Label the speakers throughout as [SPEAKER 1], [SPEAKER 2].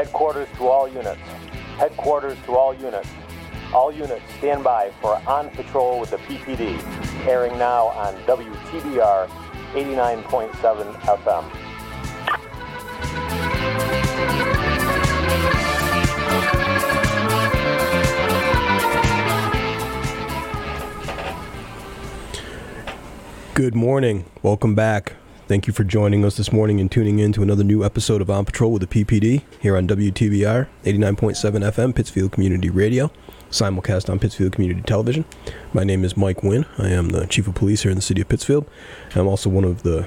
[SPEAKER 1] Headquarters to all units. Headquarters to all units. All units stand by for On Patrol with the PPD, airing now on WTBR 89.7 FM.
[SPEAKER 2] Good morning. Welcome back. Thank you for joining us this morning and tuning in to another new episode of On Patrol with the PPD here on WTBR 89.7 FM Pittsfield Community Radio, simulcast on Pittsfield Community Television. My name is Mike Wynn. I am the Chief of Police here in the city of Pittsfield. I'm also one of the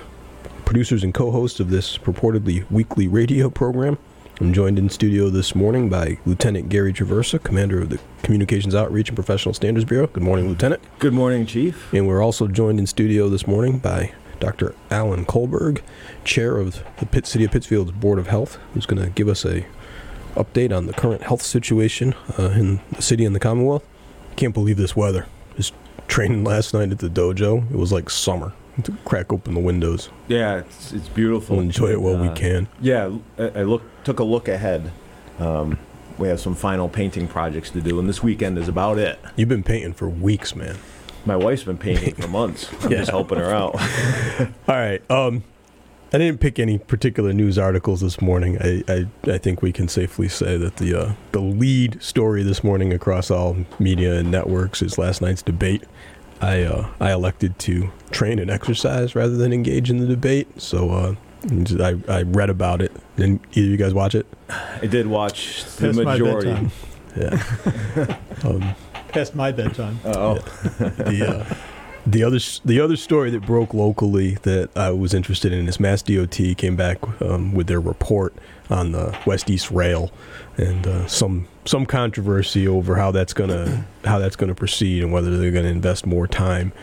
[SPEAKER 2] producers and co hosts of this purportedly weekly radio program. I'm joined in studio this morning by Lieutenant Gary Traversa, Commander of the Communications Outreach and Professional Standards Bureau. Good morning, Lieutenant.
[SPEAKER 3] Good morning, Chief.
[SPEAKER 2] And we're also joined in studio this morning by Dr. Alan Kulberg, Chair of the Pitt City of Pittsfield's Board of Health, who's going to give us a update on the current health situation uh, in the city and the Commonwealth. Can't believe this weather. Just training last night at the dojo. It was like summer to crack open the windows.
[SPEAKER 3] Yeah, it's, it's beautiful.
[SPEAKER 2] We'll enjoy it while we
[SPEAKER 3] Uh,
[SPEAKER 2] can.
[SPEAKER 3] Yeah, I, I look took a look ahead. Um, we have some final painting projects to do, and this weekend is about it.
[SPEAKER 2] You've been painting for weeks, man.
[SPEAKER 3] My wife's been painting for months. I'm just helping her out.
[SPEAKER 2] All right. Um, I didn't pick any particular news articles this morning. I, I, I think we can safely say that the uh, the lead story this morning across all media and networks is last night's debate. I uh, I elected to train and exercise rather than engage in the debate. So uh, I, I read about it. Did either of you guys watch it?
[SPEAKER 3] I did watch the
[SPEAKER 4] Past my
[SPEAKER 3] majority.
[SPEAKER 4] bedtime.
[SPEAKER 2] Yeah. um,
[SPEAKER 4] Past my bedtime.
[SPEAKER 3] Oh,
[SPEAKER 2] the uh, the other the other story that broke locally that I was interested in is Mass DOT came back um, with their report on the West East Rail and uh, some some controversy over how that's gonna how that's gonna proceed and whether they're gonna invest more time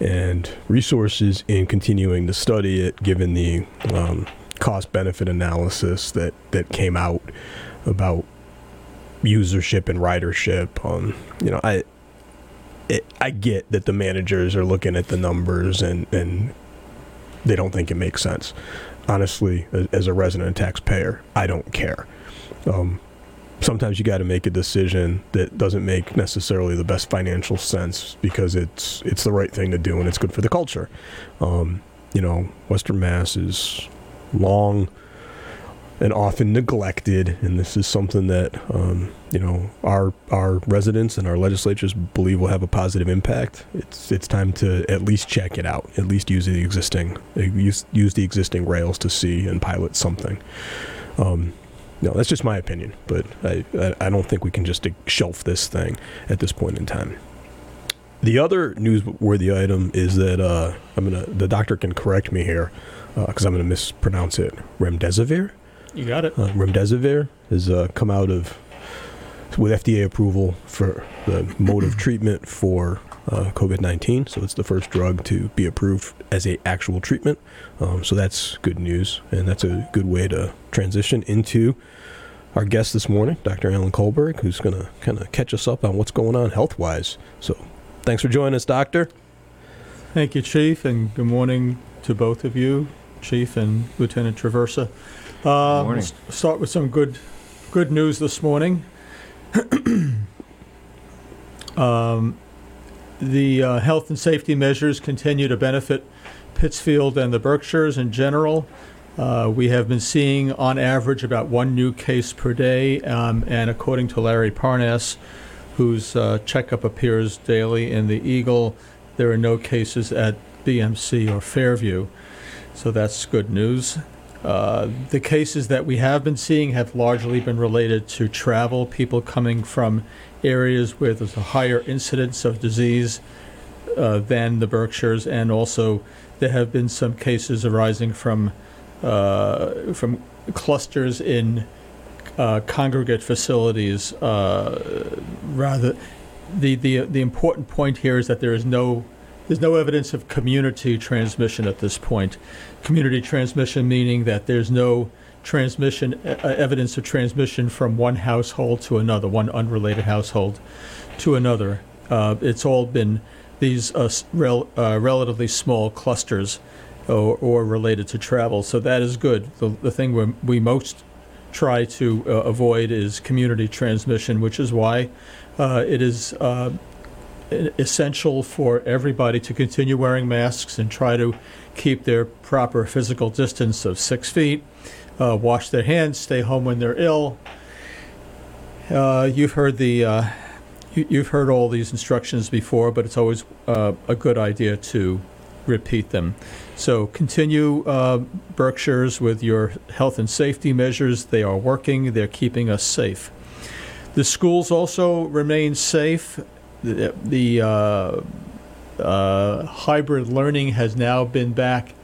[SPEAKER 2] and resources in continuing to study it, given the um, cost benefit analysis that that came out about usership and ridership. Um, you know, I it, I get that the managers are looking at the numbers and, and they don't think it makes sense. Honestly, as, a resident taxpayer, I don't care. Um, sometimes you got to make a decision that doesn't make necessarily the best financial sense because it's it's the right thing to do and it's good for the culture. Um, you know, Western Mass is long and often neglected, and this is something that um, you know our our residents and our legislatures believe will have a positive impact. It's it's time to at least check it out, at least use the existing uh, use use the existing rails to see and pilot something. Um, no, that's just my opinion, but I, I don't think we can just shelf this thing at this point in time. The other newsworthy item is that uh, I'm gonna the doctor can correct me here because I'm gonna mispronounce it. Remdesivir
[SPEAKER 4] You got it.
[SPEAKER 2] uh, remdesivir has uh, come out of with FDA approval for the mode of treatment for uh, COVID-19. So it's the first drug to be approved as a actual treatment. Um, so that's good news, and that's a good way to transition into our guest this morning, Dr. Alan Kulberg, who's going to kind of catch us up on what's going on health-wise. So thanks for joining us, Doctor.
[SPEAKER 4] Thank you, Chief, and good morning to both of you, Chief and Lieutenant Traversa. Uh,
[SPEAKER 3] morning.
[SPEAKER 4] we'll start with some good, good news this morning. um, the uh, health and safety measures continue to benefit Pittsfield and the Berkshires in general. Uh, we have been seeing, on average, about one new case per day, um, and according to Larry Parnass, whose uh, checkup appears daily in the Eagle, there are no cases at BMC or Fairview. So that's good news. Uh, the cases that we have been seeing have largely been related to travel, people coming from areas where there's a higher incidence of disease uh, than the Berkshires, and also there have been some cases arising from uh, from clusters in uh, congregate facilities. Uh, rather, the, the the important point here is that there is no there's no evidence of community transmission at this point. Community transmission meaning that there's no transmission evidence of transmission from one household to another, one unrelated household to another. Uh, it's all been these uh, rel- uh, relatively small clusters or, or related to travel. So that is good. The, the thing we're, we most try to uh, avoid is community transmission, which is why uh, it is uh, essential for everybody to continue wearing masks and try to keep their proper physical distance of six feet, uh, wash their hands, stay home when they're ill. Uh, you've heard the uh, you, you've heard all these instructions before, but it's always uh, a good idea to repeat them. So continue uh, Berkshires with your health and safety measures. They are working. They're keeping us safe. The schools also remain safe. The, the uh, uh, hybrid learning has now been back,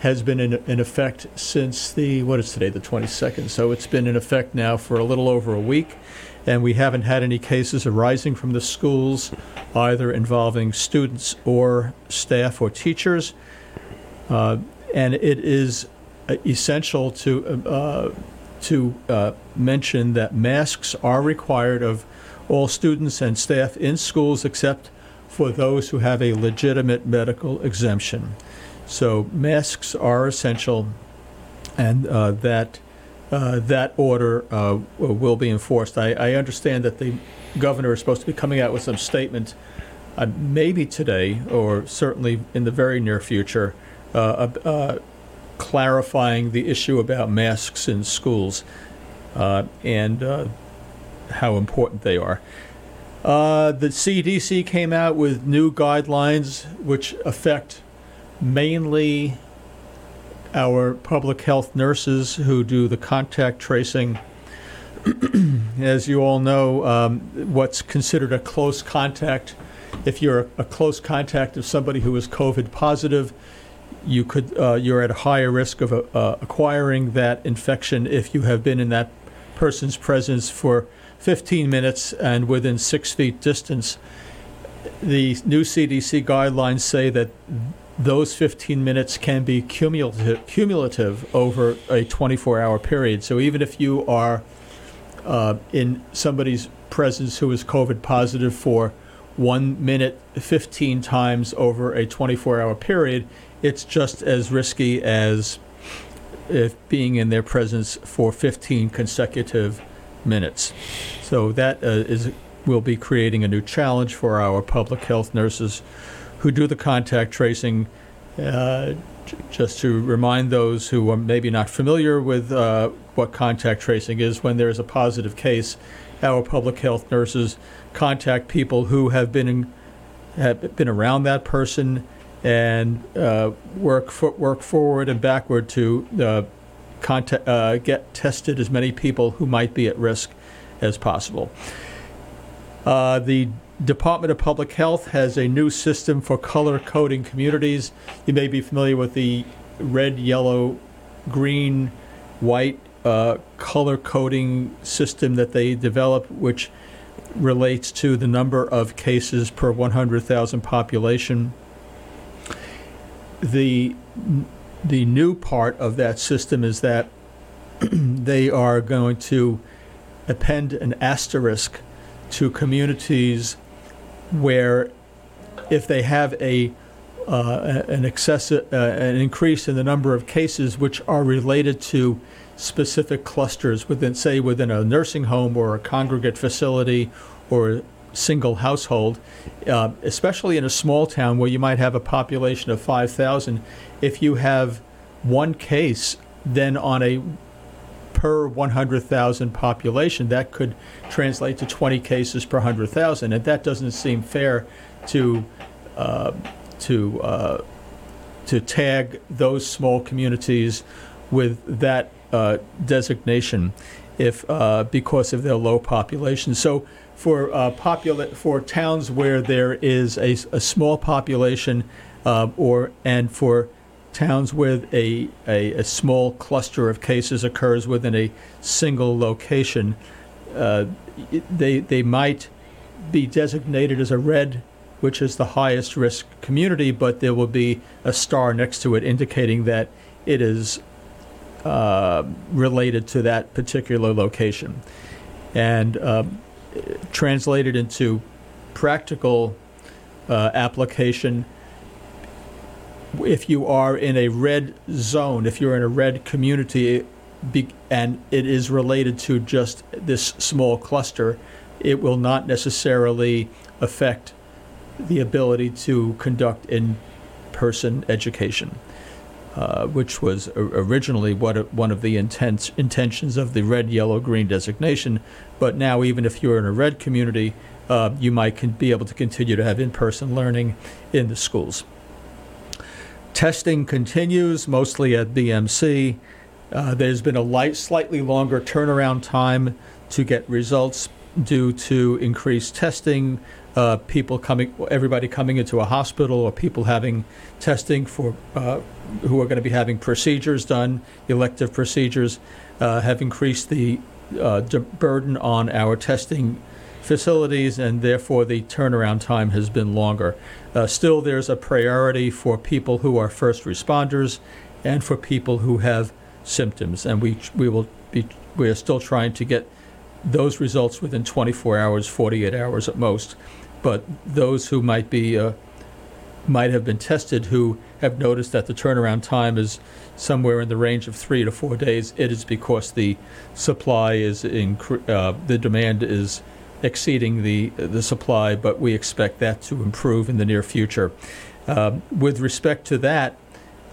[SPEAKER 4] has been in, in effect since the, what is today, the 22nd. So it's been in effect now for a little over a week. And we haven't had any cases arising from the schools, either involving students or staff or teachers. Uh, and it is uh, essential to uh, to uh, mention that masks are required of all students and staff in schools except for those who have a legitimate medical exemption. So masks are essential, and uh, that uh, that order uh, will be enforced. I, I understand that the governor is supposed to be coming out with some statement, uh, maybe today or certainly in the very near future, uh, uh, clarifying the issue about masks in schools and how important they are. Uh, the CDC came out with new guidelines which affect mainly our public health nurses who do the contact tracing. As you all know, um, what's considered a close contact, if you're a close contact of somebody who is COVID positive, you could uh, you're at a higher risk of uh, acquiring that infection if you have been in that person's presence for 15 minutes and within six feet distance. The new CDC guidelines say that those 15 minutes can be cumulative, cumulative over a 24 hour period. So even if you are uh, in somebody's presence who is COVID positive for one minute 15 times over a 24 hour period, it's just as risky as if being in their presence for 15 consecutive minutes. So that uh, is will be creating a new challenge for our public health nurses who do the contact tracing. Uh, just to remind those who are maybe not familiar with uh, what contact tracing is, when there is a positive case, our public health nurses contact people who have been in, have been around that person and uh, work for, work forward and backward to uh, contact, uh, get tested as many people who might be at risk as possible. Uh, the Department of Public Health has a new system for color coding communities. You may be familiar with the red, yellow, green, white uh, color coding system that they developed, which relates to the number of cases per 100,000 population. The the new part of that system is that they are going to append an asterisk to communities where if they have a uh, an excessive uh, an increase in the number of cases which are related to specific clusters within say within a nursing home or a congregate facility or a single household uh, especially in a small town where you might have a population of 5000 if you have one case then on a per 100,000 population, that could translate to 20 cases per 100,000, and that doesn't seem fair to uh, to uh, to tag those small communities with that uh, designation, if uh, because of their low population. So for uh, popula- for towns where there is a, a small population, uh, or and for towns where a, a, a small cluster of cases occurs within a single location, uh, they, they might be designated as a red, which is the highest risk community, but there will be a star next to it indicating that it is uh, related to that particular location. And um, translated into practical uh, application, if you are in a red zone, if you're in a red community, and it is related to just this small cluster, it will not necessarily affect the ability to conduct in-person education, uh, which was originally what one of the intents, intentions of the red, yellow, green designation. But now, even if you're in a red community, uh, you might be able to continue to have in-person learning in the schools. Testing continues, mostly at BMC. Uh, there's been a light, slightly longer turnaround time to get results due to increased testing, uh, people coming, everybody coming into a hospital, or people having testing for uh, who are going to be having procedures done, elective procedures, uh, have increased the uh, burden on our testing facilities, and therefore the turnaround time has been longer. Uh, still, there's a priority for people who are first responders and for people who have symptoms, and we we will be we are still trying to get those results within 24 hours, 48 hours at most. But those who might be uh, might have been tested who have noticed that the turnaround time is somewhere in the range of three to four days, it is because the supply is incre- uh, the demand is exceeding the the supply, but we expect that to improve in the near future. Um, with respect to that,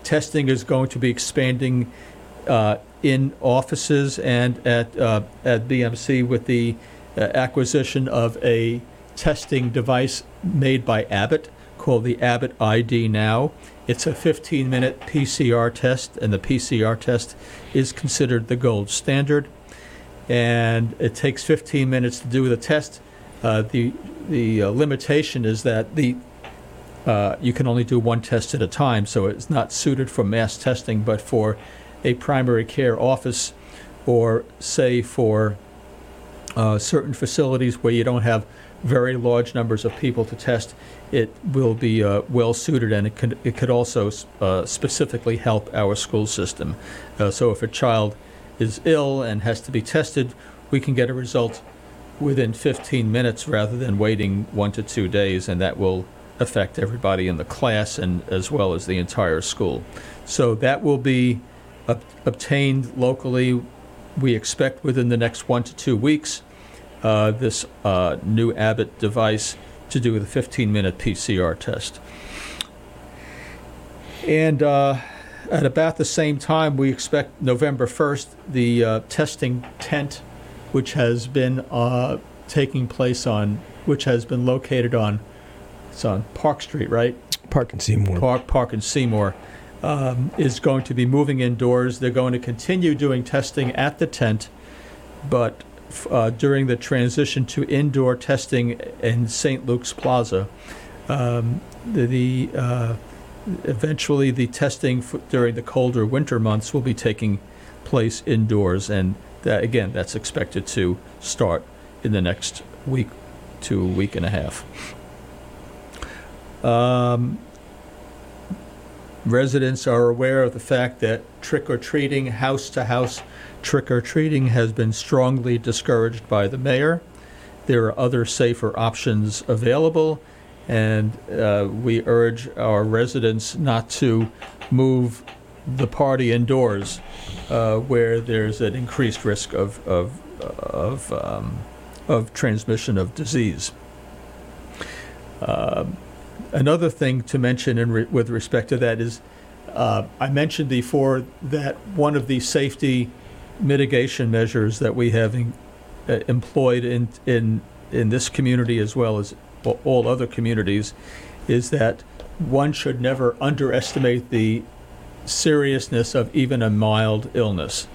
[SPEAKER 4] testing is going to be expanding uh, in offices and at uh, at BMC with the uh, acquisition of a testing device made by Abbott called the Abbott ID Now. It's a 15-minute PCR test, and the PCR test is considered the gold standard and it takes 15 minutes to do the test. Uh, the the uh, limitation is that the uh, you can only do one test at a time, so it's not suited for mass testing, but for a primary care office, or say for uh, certain facilities where you don't have very large numbers of people to test, it will be uh, well suited, and it could it could also uh, specifically help our school system. Uh, so if a child is ill and has to be tested, we can get a result within 15 minutes rather than waiting one to two days, and that will affect everybody in the class and as well as the entire school. So that will be ob- obtained locally. We expect within the next one to two weeks uh, this uh, new Abbott device to do the 15 minute PCR test. And uh, at about the same time, we expect November 1st, the uh, testing tent, which has been uh, taking place on, which has been located on, it's on Park Street, right?
[SPEAKER 2] Park and Seymour.
[SPEAKER 4] Park, Park and Seymour, um, is going to be moving indoors. They're going to continue doing testing at the tent, but uh, during the transition to indoor testing in St. Luke's Plaza, um, the, the uh, eventually the testing f- during the colder winter months will be taking place indoors, and that, again, that's expected to start in the next week to a week and a half. Um, residents are aware of the fact that trick or treating, house to house trick or treating, has been strongly discouraged by the mayor. There are other safer options available, and uh, we urge our residents not to move the party indoors uh, where there's an increased risk of, of, of, um, of transmission of disease. Um, another thing to mention in re- with respect to that is uh, I mentioned before that one of the safety mitigation measures that we have in, uh, employed in, in, in this community as well as all other communities is that one should never underestimate the seriousness of even a mild illness.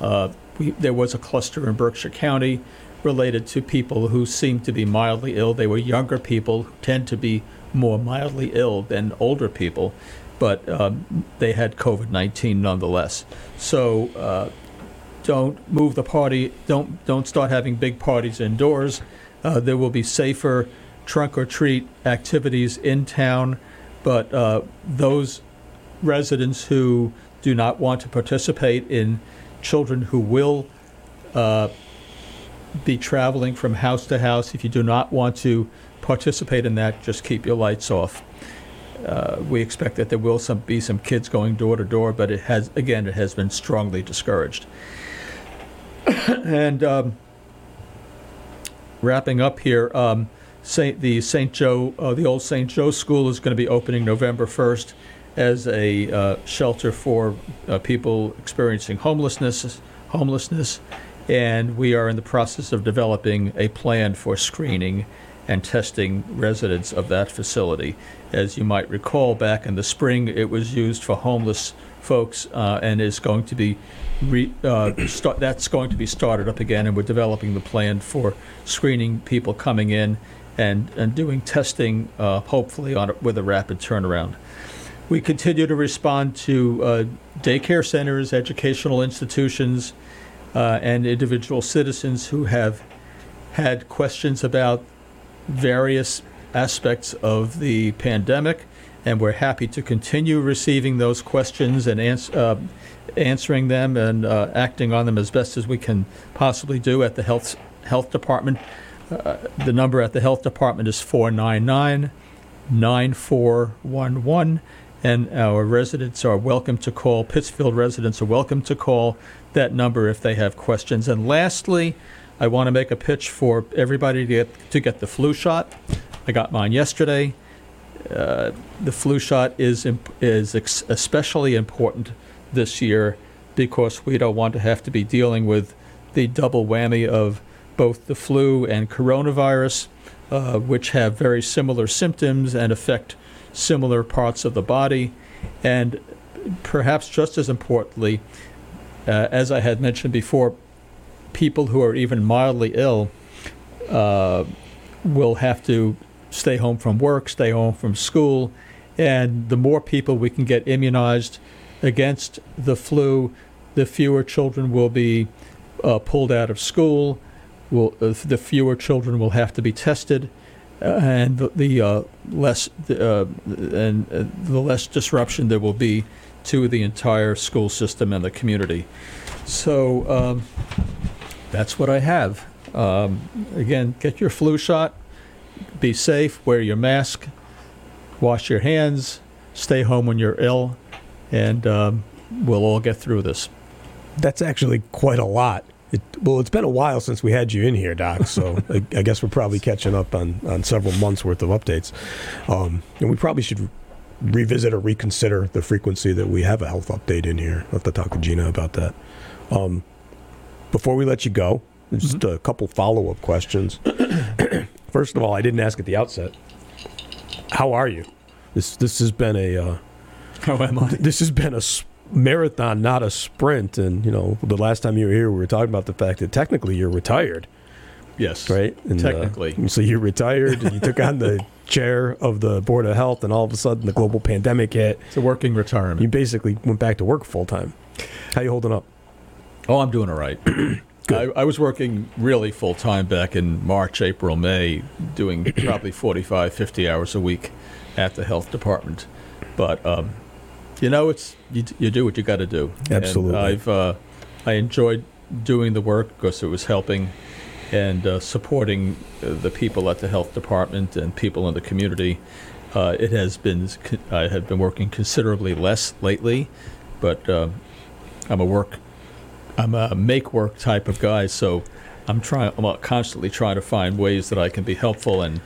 [SPEAKER 4] Uh, we, there was a cluster in Berkshire County related to people who seemed to be mildly ill. They were younger people who tend to be more mildly ill than older people, but um, they had COVID 19 nonetheless. So uh, don't move the party, don't, don't start having big parties indoors. Uh, there will be safer trunk or treat activities in town, but uh, those residents who do not want to participate in children who will uh, be traveling from house to house. If you do not want to participate in that, just keep your lights off. uh, we expect that there will some, be some kids going door to door, but it has, again, it has been strongly discouraged. and um, wrapping up here, um, Saint, the St. Joe, uh, the old St. Joe School is going to be opening November 1st as a uh, shelter for uh, people experiencing homelessness, homelessness, and we are in the process of developing a plan for screening and testing residents of that facility. As you might recall, back in the spring, it was used for homeless folks uh, and is going to be re, uh, start, that's going to be started up again, and we're developing the plan for screening people coming in and and doing testing, uh, hopefully on it with a rapid turnaround. We continue to respond to uh, daycare centers, educational institutions, uh, and individual citizens who have had questions about various aspects of the pandemic, and we're happy to continue receiving those questions and ans- uh, answering them and uh, acting on them as best as we can possibly do at the health health department. Uh, the number at the health department is 499 9411 and our residents are welcome to call Pittsfield residents are welcome to call that number if they have questions and lastly I want to make a pitch for everybody to get, to get the flu shot. I got mine yesterday. Uh, the flu shot is imp- is ex- especially important this year because we don't want to have to be dealing with the double whammy of both the flu and coronavirus, uh, which have very similar symptoms and affect similar parts of the body. And perhaps just as importantly, uh, as I had mentioned before, people who are even mildly ill uh, will have to stay home from work, stay home from school, and the more people we can get immunized against the flu, the fewer children will be uh, pulled out of school. Will uh, the fewer children will have to be tested, uh, and the, the uh, less and the less disruption there will be to the entire school system and the community. So. Um, that's what I have. Um, again, get your flu shot, be safe, wear your mask, wash your hands, stay home when you're ill, and um, we'll all get through this.
[SPEAKER 2] That's actually quite a lot. It, well, it's been a while since we had you in here, Doc. So I, I, guess we're probably catching up on, on several months worth of updates. Um, and we probably should revisit or reconsider the frequency that we have a health update in here. I'll have to talk to Gina about that. Um, before we let you go, just mm-hmm. a couple follow up questions. First of all, I didn't ask at the outset. How are you? This this has been a uh,
[SPEAKER 4] how am I?
[SPEAKER 2] This has been a marathon, not a sprint. And you know, the last time you were here, we were talking about the fact that technically you're retired.
[SPEAKER 4] Yes,
[SPEAKER 2] right.
[SPEAKER 4] And, technically,
[SPEAKER 2] uh, so you retired and you took on the chair of the board of health, and all of a sudden the global pandemic hit.
[SPEAKER 4] It's a working retirement.
[SPEAKER 2] You basically went back to work full time. How you holding up?
[SPEAKER 4] Oh, I'm doing all right. I, I, was working really full time back in March, April, May, doing probably 45, 50 hours a week at the health department. But um, you know, it's you, you do what you got to do.
[SPEAKER 2] Absolutely.
[SPEAKER 4] And I've uh, I enjoyed doing the work because it was helping and uh, supporting uh, the people at the health department and people in the community. Uh, it has been I have been working considerably less lately, but uh, I'm a work I'm a make work type of guy, so I'm trying. I'm constantly trying to find ways that I can be helpful and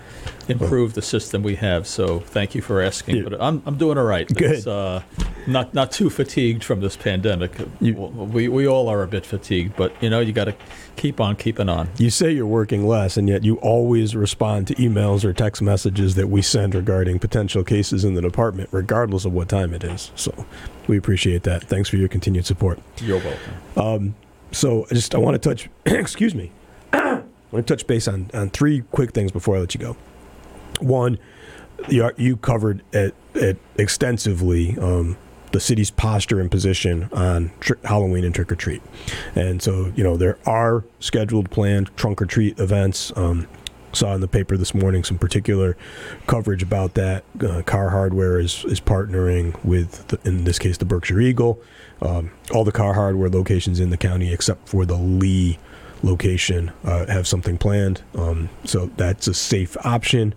[SPEAKER 4] improve the system we have. So thank you for asking. But I'm I'm doing all right.
[SPEAKER 2] Good. Uh,
[SPEAKER 4] not not too fatigued from this pandemic. You, we we all are a bit fatigued, but you know you got to keep on keeping on.
[SPEAKER 2] You say you're working less, and yet you always respond to emails or text messages that we send regarding potential cases in the department, regardless of what time it is. So we appreciate that. Thanks for your continued support.
[SPEAKER 4] You're welcome.
[SPEAKER 2] Um, so I just I want to touch. excuse me. I want to touch base on on three quick things before I let you go. One, you, you covered it, it extensively. Um, the city's posture and position on Halloween and trick or treat. And so, you know, there are scheduled planned trunk or treat events. Um, saw in the paper this morning some particular coverage about that. Uh, Carr Hardware is, is partnering with, the, in this case, the Berkshire Eagle. Um, all the Carr Hardware locations in the county, except for the Lee location, uh, have something planned. Um, so that's a safe option.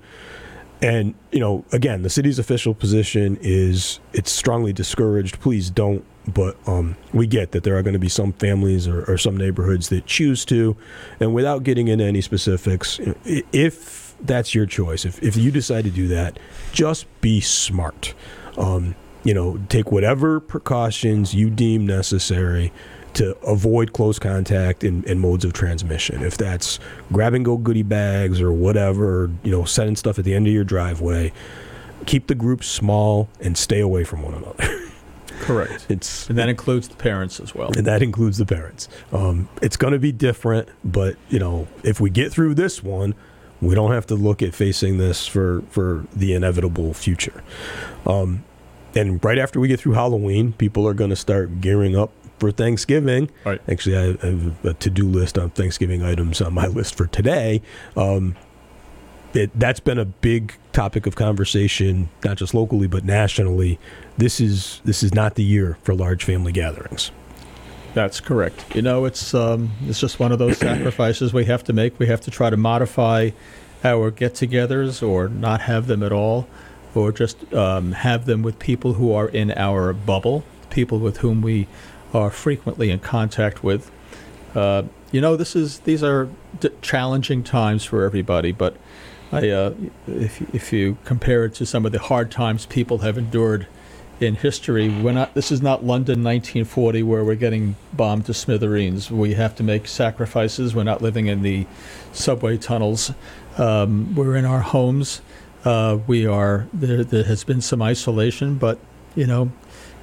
[SPEAKER 2] and you know, again, the city's official position is it's strongly discouraged. Please don't. But um, we get that there are going to be some families or, or some neighborhoods that choose to, and without getting into any specifics, if that's your choice, if if you decide to do that, just be smart. Um, you know, take whatever precautions you deem necessary to avoid close contact and, and modes of transmission. If that's grab and go goodie bags or whatever, you know, setting stuff at the end of your driveway, keep the group small and stay away from one another.
[SPEAKER 4] Correct.
[SPEAKER 2] it's
[SPEAKER 4] And that includes the parents as well.
[SPEAKER 2] and that includes the parents. Um, it's going to be different, but you know, if we get through this one, we don't have to look at facing this for for the inevitable future. Um, and right after we get through Halloween, people are going to start gearing up for Thanksgiving.
[SPEAKER 4] Right.
[SPEAKER 2] Actually, I have a to-do list on Thanksgiving items on my list for today. Um, it, that's been a big topic of conversation, not just locally but nationally. This is this is not the year for large family gatherings.
[SPEAKER 4] That's correct. You know, it's um, it's just one of those sacrifices we have to make. We have to try to modify our get-togethers, or not have them at all, or just um, have them with people who are in our bubble, people with whom we are frequently in contact with. Uh, you know, this is these are d- challenging times for everybody, but I, uh, if if you compare it to some of the hard times people have endured in history, we're not. This is not London 1940 where we're getting bombed to smithereens. We have to make sacrifices. We're not living in the subway tunnels. Um, we're in our homes. Uh, we are. There, there has been some isolation, but you know,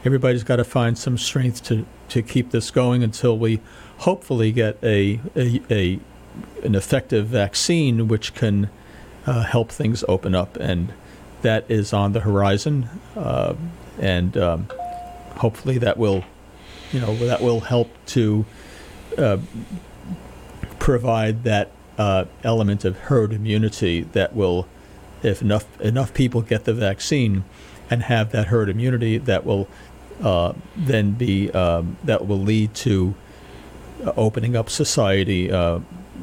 [SPEAKER 4] everybody's got to find some strength to to keep this going until we hopefully get a a, a an effective vaccine which can uh, help things open up, and that is on the horizon. Uh, and um, hopefully that will, you know, that will help to uh, provide that uh, element of herd immunity that will, if enough enough people get the vaccine and have that herd immunity, that will uh, then be um, that will lead to uh, opening up society uh,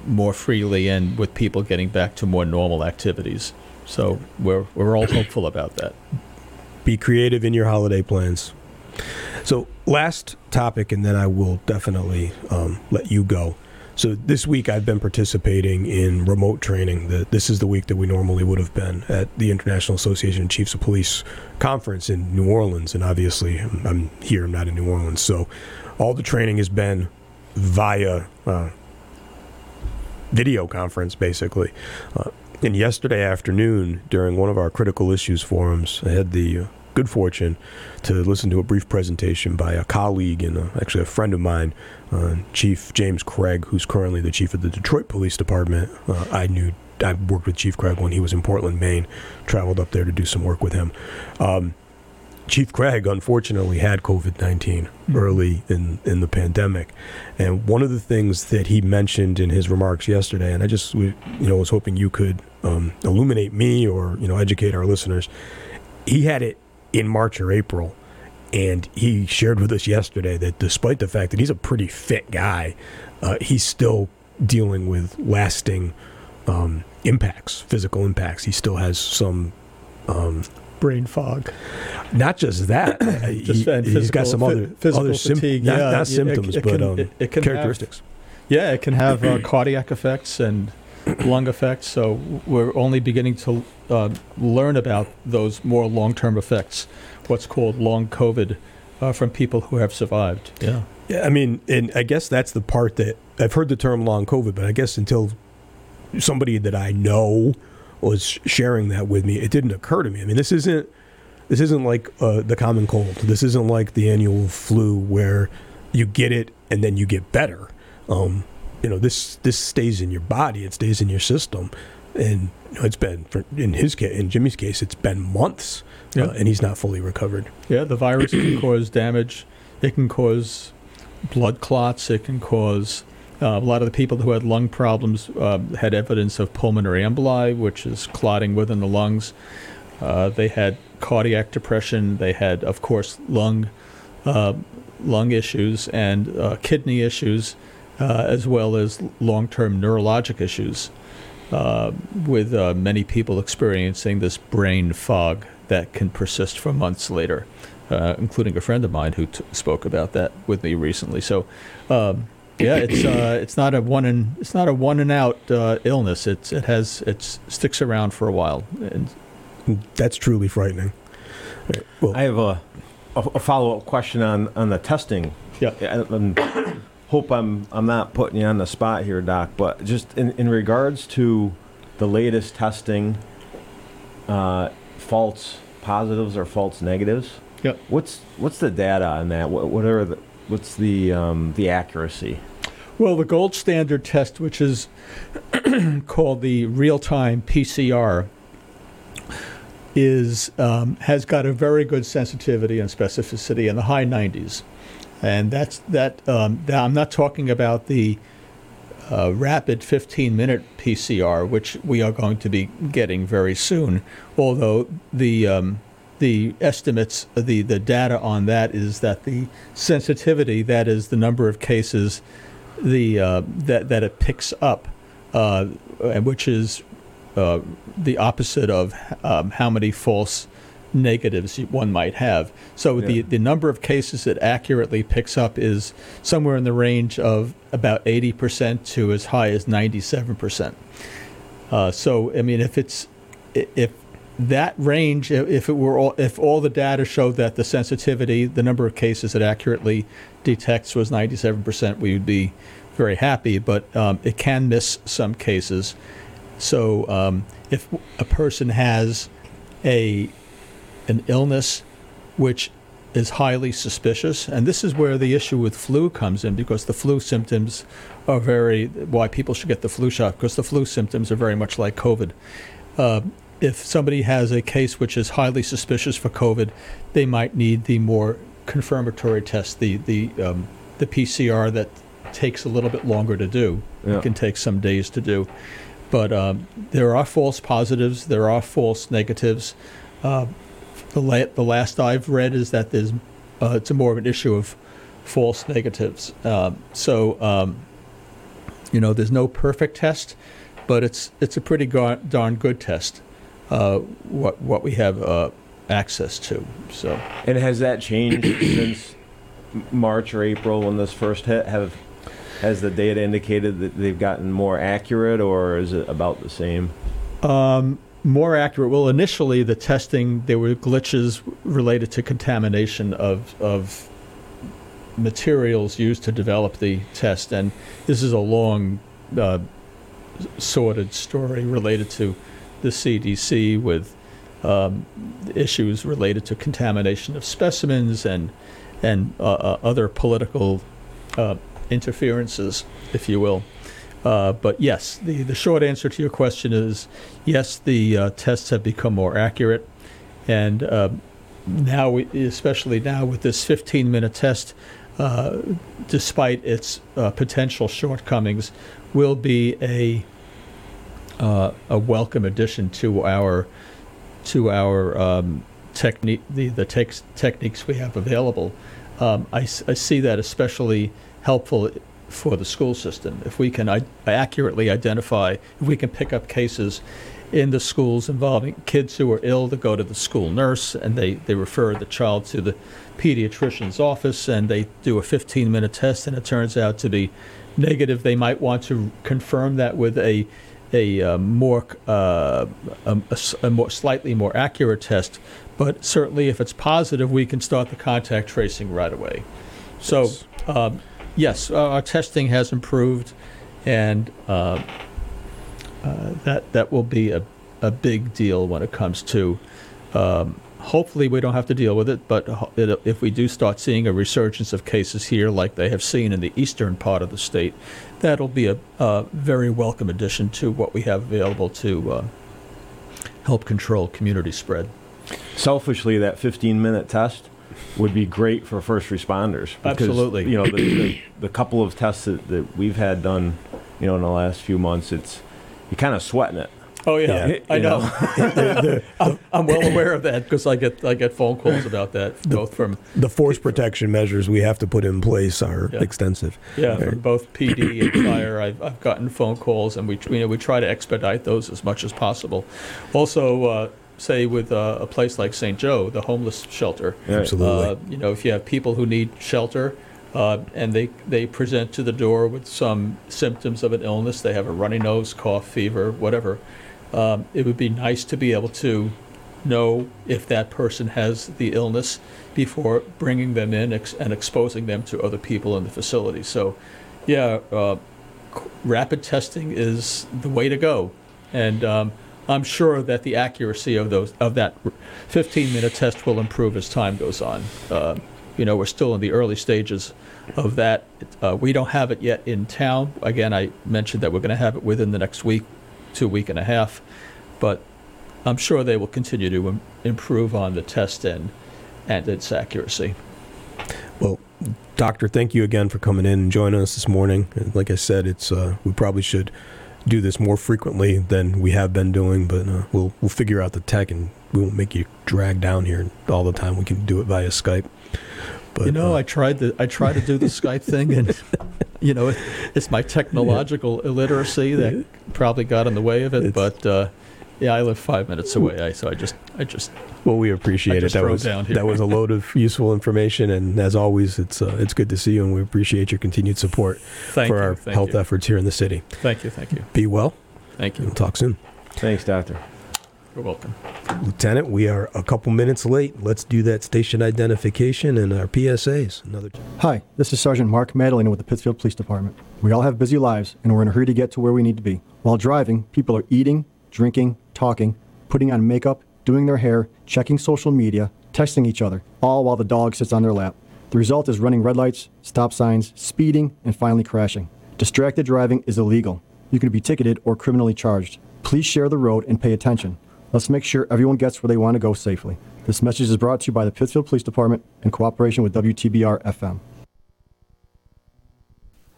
[SPEAKER 4] more freely and with people getting back to more normal activities. So we're we're all hopeful about that.
[SPEAKER 2] Be creative in your holiday plans. So, last topic, and then I will definitely um, let you go. So, this week I've been participating in remote training. The, this is the week that we normally would have been at the International Association of Chiefs of Police conference in New Orleans. And obviously, I'm, I'm here, I'm not in New Orleans. So, all the training has been via uh, video conference, basically. Uh, and yesterday afternoon, during one of our critical issues forums, I had the uh, good fortune to listen to a brief presentation by a colleague and uh, actually a friend of mine, uh, Chief James Craig, who's currently the chief of the Detroit Police Department. Uh, I knew I worked with Chief Craig when he was in Portland, Maine. Traveled up there to do some work with him. Um, Chief Craig unfortunately had COVID 19 early in, in the pandemic. And one of the things that he mentioned in his remarks yesterday, and I just you know was hoping you could um, illuminate me or you know educate our listeners, he had it in March or April. And he shared with us yesterday that despite the fact that he's a pretty fit guy, uh, he's still dealing with lasting um, impacts, physical impacts. He still has some um,
[SPEAKER 4] Brain fog.
[SPEAKER 2] not just that, uh,
[SPEAKER 4] Just
[SPEAKER 2] he, has got some other
[SPEAKER 4] physical
[SPEAKER 2] other
[SPEAKER 4] fatigue,
[SPEAKER 2] not,
[SPEAKER 4] yeah.
[SPEAKER 2] not
[SPEAKER 4] It- it-
[SPEAKER 2] symptoms,
[SPEAKER 4] it
[SPEAKER 2] but
[SPEAKER 4] can-
[SPEAKER 2] um,
[SPEAKER 4] it- can have-
[SPEAKER 2] characteristics.
[SPEAKER 4] Yeah, it can have uh, cardiac effects and lung effects. So we're only beginning to uh, learn about those more long-term effects, what's called long COVID, uh, from people who have survived. Yeah.
[SPEAKER 2] Yeah, I mean, and I guess that's the part that I've heard the term long COVID, but I guess until somebody that I know was sharing that with me, it didn't occur to me. I mean, this isn't this isn't like uh, the common cold. This isn't like the annual flu where you get it and then you get better. Um, you know, this this stays in your body. It stays in your system, and you know, it's been for, in his case, in Jimmy's case, it's been months,
[SPEAKER 4] Yeah.
[SPEAKER 2] uh, and he's not fully recovered.
[SPEAKER 4] Yeah, the virus can cause damage. It can cause blood clots. It can cause uh, a lot of the people who had lung problems uh, had evidence of pulmonary emboli, which is clotting within the lungs. Uh, they had cardiac depression. They had, of course, lung uh, lung issues and uh, kidney issues, uh, as well as long-term neurologic issues. uh, with uh, many people experiencing this brain fog that can persist for months later, uh, including a friend of mine who t- spoke about that with me recently. So, um, yeah, it's uh, it's not a one and it's not a one and out uh, illness. It's it has it sticks around for a while. And
[SPEAKER 2] That's truly frightening. Right, Well,
[SPEAKER 3] I have a, a, a follow up question on, on the testing.
[SPEAKER 4] yeah,
[SPEAKER 3] I, hope I'm I'm not putting you on the spot here, Doc. But just in, in regards to the latest testing, uh, false positives or false negatives.
[SPEAKER 4] Yep.
[SPEAKER 3] What's what's the data on that? What, what are the what's the um, the accuracy?
[SPEAKER 4] Well, the gold standard test, which is called the real-time PCR, is um, has got a very good sensitivity and specificity in the high 90s, and that's that. Um, that- I'm not talking about the uh, rapid 15-minute PCR, which we are going to be getting very soon. Although the um, the estimates, the the data on that is that the sensitivity, that is the number of cases the uh, that that it picks up, uh, which is uh, the opposite of um, how many false negatives one might have. So the
[SPEAKER 3] Yeah.
[SPEAKER 4] the number of cases it accurately picks up is somewhere in the range of about 80% to as high as 97%. Uh, so I mean, if it's if that range, if it were all, if all the data showed that the sensitivity, the number of cases it accurately detects was 97%, we would be very happy. But um, it can miss some cases. So um, if a person has a an illness which is highly suspicious, and this is where the issue with flu comes in because the flu symptoms are very why people should get the flu shot because the flu symptoms are very much like COVID. Uh, if somebody has a case which is highly suspicious for COVID, they might need the more confirmatory test, the the um, the PCR that takes a little bit longer to do.
[SPEAKER 3] Yeah.
[SPEAKER 4] It can take some days to do, but um, there are false positives, there are false negatives. Uh, the, la- the last I've read is that there's uh, it's a more of an issue of false negatives. Um, so um, you know, there's no perfect test, but it's it's a pretty gar- darn good test. Uh, what what we have uh, access to. So
[SPEAKER 3] And has that changed since March or April when this first hit? Have has the data indicated that they've gotten more accurate, or is it about the same?
[SPEAKER 4] um, more accurate. Well, initially the testing there were glitches related to contamination of of materials used to develop the test, and this is a long, uh, sordid story related to the CDC with um, issues related to contamination of specimens and and uh, uh, other political uh, interferences, if you will. Uh, but yes, the, the short answer to your question is yes, the uh, tests have become more accurate. And uh, now, we, especially now with this 15 minute test, uh, despite its uh, potential shortcomings, will be a, uh, a welcome addition to our, to our um, technique, the, the techniques we have available. Um, I, I see that especially helpful for the school system. If we can I- accurately identify, if we can pick up cases in the schools involving kids who are ill that go to the school nurse and they, they refer the child to the pediatrician's office and they do a 15 minute test and it turns out to be negative, they might want to confirm that with a a uh, more uh, a, a a more slightly more accurate test. But certainly, if it's positive, we can start the contact tracing right away. So, um, yes, uh, our testing has improved, and uh, uh, that that will be a, a big deal when it comes to. Um, hopefully, we don't have to deal with it, but it- if we do start seeing a resurgence of cases here, like they have seen in the eastern part of the state, that'll be a, a very welcome addition to what we have available to uh, help control community spread.
[SPEAKER 3] Selfishly, that 15 minute test would be great for first responders. Because,
[SPEAKER 4] Absolutely.
[SPEAKER 3] You know, the, the, the couple of tests that, that we've had done, you know, in the last few months, it's you're kind of sweating it.
[SPEAKER 4] Oh yeah,
[SPEAKER 3] Yeah,
[SPEAKER 4] I know.
[SPEAKER 3] know.
[SPEAKER 4] I'm, I'm well aware of that because I get I get phone calls about that both from
[SPEAKER 2] The force protection measures we have to put in place are
[SPEAKER 4] Yeah.
[SPEAKER 2] extensive.
[SPEAKER 4] yeah from both PD and fire. I've, I've gotten phone calls and we you know we try to expedite those as much as possible. Also, uh, say with uh, a place like St. Joe, the homeless shelter.
[SPEAKER 2] Absolutely.
[SPEAKER 4] Uh, you know, if you have people who need shelter uh, and they, they present to the door with some symptoms of an illness, they have a runny nose, cough, fever, whatever, um, it would be nice to be able to know if that person has the illness before bringing them in ex- and exposing them to other people in the facility. So, yeah, uh, rapid testing is the way to go. And um, I'm sure that the accuracy of those of that 15-minute test will improve as time goes on. Uh, you know, we're still in the early stages of that. Uh, we don't have it yet in town. Again, I mentioned that we're going to have it within the next week, two week and a half, but I'm sure they will continue to Im- improve on the test and and its accuracy.
[SPEAKER 2] Well, doctor, thank you again for coming in and joining us this morning. Like I said, it's uh, we probably should do this more frequently than we have been doing, but uh, we'll we'll figure out the tech and we won't make you drag down here all the time. We can do it via Skype. But
[SPEAKER 4] you know,
[SPEAKER 2] uh,
[SPEAKER 4] I tried the I tried to do the Skype thing, and you know, it, it's my technological illiteracy that probably got in the way of it.
[SPEAKER 2] It's-
[SPEAKER 4] but uh, yeah, I live five minutes away, I, so I just I just
[SPEAKER 2] well, we appreciate
[SPEAKER 4] I
[SPEAKER 2] it. That was
[SPEAKER 4] down here.
[SPEAKER 2] that was a load of useful information, and as always, it's uh, it's good to see you, and we appreciate your continued support
[SPEAKER 4] thank
[SPEAKER 2] for
[SPEAKER 4] you,
[SPEAKER 2] our
[SPEAKER 4] thank
[SPEAKER 2] health
[SPEAKER 4] you.
[SPEAKER 2] efforts here in the city.
[SPEAKER 4] Thank you, thank you,
[SPEAKER 2] Be well.
[SPEAKER 4] thank you.
[SPEAKER 2] We'll talk soon.
[SPEAKER 3] Thanks, doctor.
[SPEAKER 4] You're welcome.
[SPEAKER 2] Lieutenant, we are a couple minutes late. Let's do that station identification and our PSAs. Another.
[SPEAKER 5] Hi, this is Sergeant Mark Madalena with the Pittsfield Police Department. We all have busy lives, and we're in a hurry to get to where we need to be. While driving, people are eating, drinking, talking, putting on makeup, doing their hair, checking social media, texting each other, all while the dog sits on their lap. The result is running red lights, stop signs, speeding, and finally crashing. Distracted driving is illegal. You can be ticketed or criminally charged. Please share the road and pay attention. Let's make sure everyone gets where they want to go safely. This message is brought to you by the Pittsfield Police Department in cooperation with WTBR FM.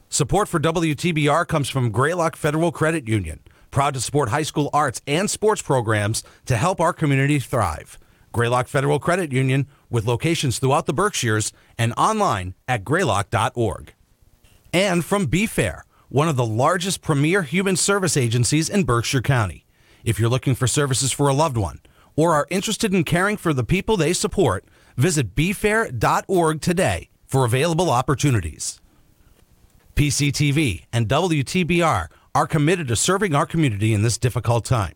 [SPEAKER 6] Support for WTBR comes from Greylock Federal Credit Union, proud to support high school arts and sports programs to help our community thrive. Greylock Federal Credit Union, with locations throughout the Berkshires and online at greylock.org. And from BFAIR, one of the largest premier human service agencies in Berkshire County. If you're looking for services for a loved one or are interested in caring for the people they support, visit bfair.org today for available opportunities. PCTV and WTBR are committed to serving our community in this difficult time.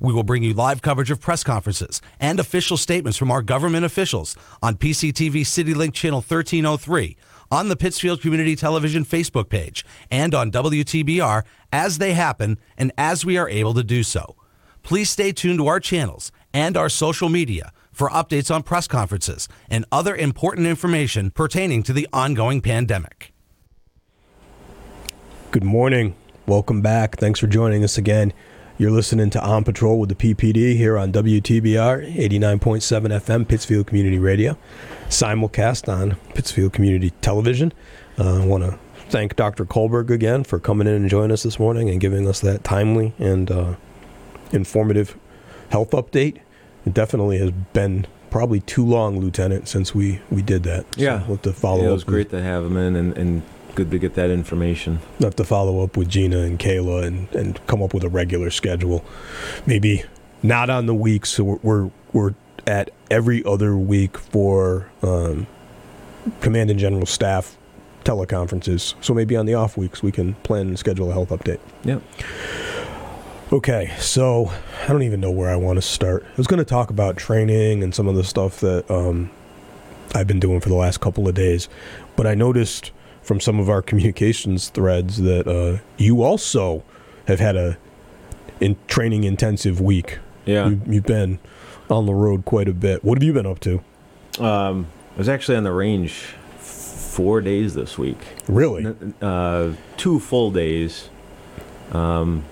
[SPEAKER 6] We will bring you live coverage of press conferences and official statements from our government officials on PCTV CityLink Channel 1303, on the Pittsfield Community Television Facebook page, and on WTBR as they happen and as we are able to do so. Please stay tuned to our channels and our social media for updates on press conferences and other important information pertaining to the ongoing pandemic.
[SPEAKER 2] Good morning. Welcome back. Thanks for joining us again. You're listening to On Patrol with the PPD here on WTBR 89.7 FM, Pittsfield Community Radio, simulcast on Pittsfield Community Television. Uh, I want to thank Dr. Kulberg again for coming in and joining us this morning and giving us that timely and uh, informative health update. It definitely has been probably too long, Lieutenant, since we, we did that. So
[SPEAKER 3] Yeah.
[SPEAKER 2] we'll have to follow
[SPEAKER 3] Yeah, it was great to have him in and, and good to get that information.
[SPEAKER 2] We'll have to follow up with Gina and Kayla and, and come up with a regular schedule. Maybe not on the weeks. So we're, we're, we're at every other week for um, command and general staff teleconferences. So maybe on the off weeks we can plan and schedule a health update.
[SPEAKER 3] Yep.
[SPEAKER 2] Okay, so I don't even know where I want to start. I was going to talk about training and some of the stuff that um, I've been doing for the last couple of days, but I noticed from some of our communications threads that uh, you also have had a in training intensive week.
[SPEAKER 3] Yeah.
[SPEAKER 2] You, you've been on the road quite a bit. What have you been up to?
[SPEAKER 3] Um, I was actually on the range f- four days this week.
[SPEAKER 2] Really?
[SPEAKER 3] Uh, two full days. Um,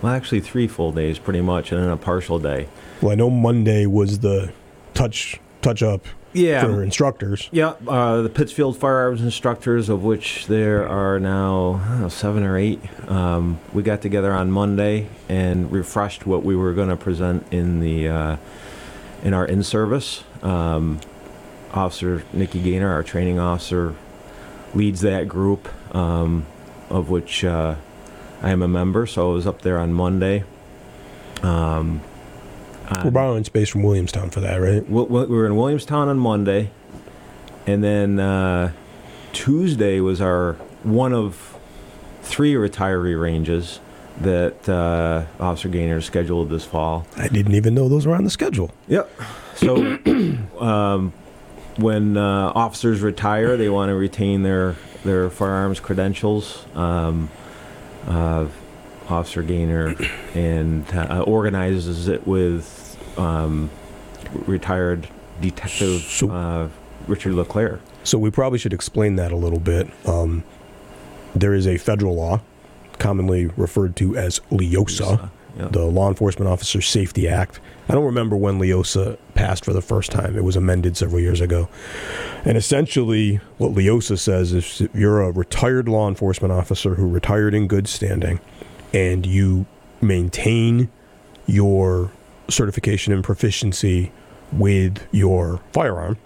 [SPEAKER 3] well, actually, three full days, pretty much, and then a partial day.
[SPEAKER 2] Well, I know Monday was the touch touch up
[SPEAKER 3] Yeah.
[SPEAKER 2] for instructors.
[SPEAKER 3] Yeah, uh, the Pittsfield firearms instructors, of which there are now know, seven or eight, um, we got together on Monday and refreshed what we were going to present in the uh, in our in service. Um, officer Nikki Gaynor, our training officer, leads that group, um, of which uh, I am a member. So I was up there on Monday. Um,
[SPEAKER 2] We're borrowing space from Williamstown for that, right?
[SPEAKER 3] we we were in Williamstown on Monday, and then uh, Tuesday was our one of three retiree ranges that uh, Officer Gaynor scheduled this fall.
[SPEAKER 2] I didn't even know those were on the schedule.
[SPEAKER 3] Yep. So um, when uh, officers retire, they want to retain their their firearms credentials. Um, uh, Officer Gaynor and uh, organizes it with um, retired Detective
[SPEAKER 2] So-
[SPEAKER 3] uh, Richard Leclerc.
[SPEAKER 2] So we probably should explain that a little bit. Um, there is a federal law, commonly referred to as LEOSA,
[SPEAKER 3] Yeah.
[SPEAKER 2] the Law Enforcement Officer Safety Act. I don't remember when LEOSA passed for the first time. It was amended several years ago. And essentially, what LEOSA says is if you're a retired law enforcement officer who retired in good standing and you maintain your certification and proficiency with your firearm,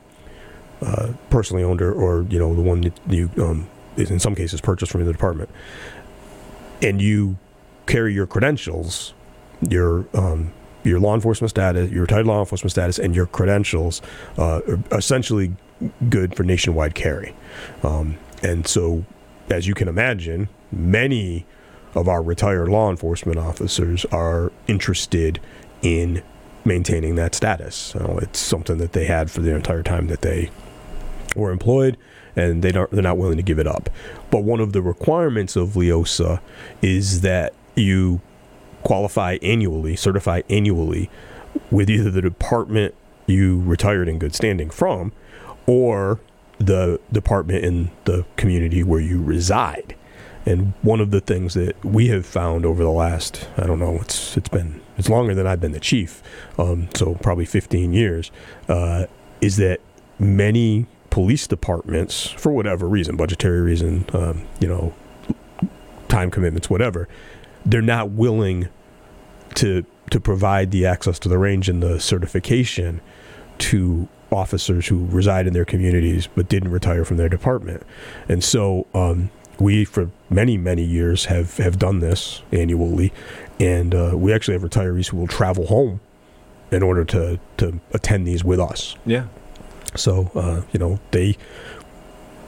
[SPEAKER 2] uh, personally owned or, or you know the one that you um, is in some cases purchased from the department, and you carry your credentials, your um, your law enforcement status, your retired law enforcement status, and your credentials uh, are essentially good for nationwide carry. Um, and so, as you can imagine, many of our retired law enforcement officers are interested in maintaining that status. So it's something that they had for the entire time that they were employed, and they don't, they're not willing to give it up. But one of the requirements of LEOSA is that you qualify annually, certify annually, with either the department you retired in good standing from, or the department in the community where you reside. And one of the things that we have found over the last, I don't know, it's it's been it's longer than I've been the chief, um, so probably 15 years, uh, is that many police departments, for whatever reason, budgetary reason, um, you know, time commitments, whatever, they're not willing to to provide the access to the range and the certification to officers who reside in their communities but didn't retire from their department. And so um, we, for many, many years, have, have done this annually. And uh, we actually have retirees who will travel home in order to, to attend these with us.
[SPEAKER 3] Yeah.
[SPEAKER 2] So, uh, you know, they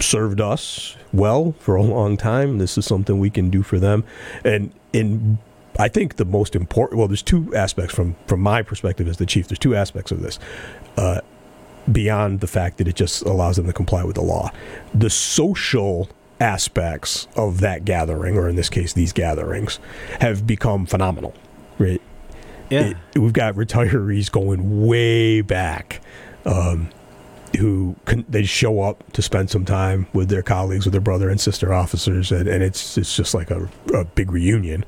[SPEAKER 2] served us well for a long time. This is something we can do for them. And in I think the most important well, there's two aspects from from my perspective as the chief. There's two aspects of this. Uh, beyond the fact that it just allows them to comply with the law. The social aspects of that gathering, or in this case, these gatherings, have become phenomenal. Right?
[SPEAKER 3] Yeah.
[SPEAKER 2] it- we've got retirees going way back um, who can, they show up to spend some time with their colleagues, with their brother and sister officers, and, and it's it's just like a, a big reunion,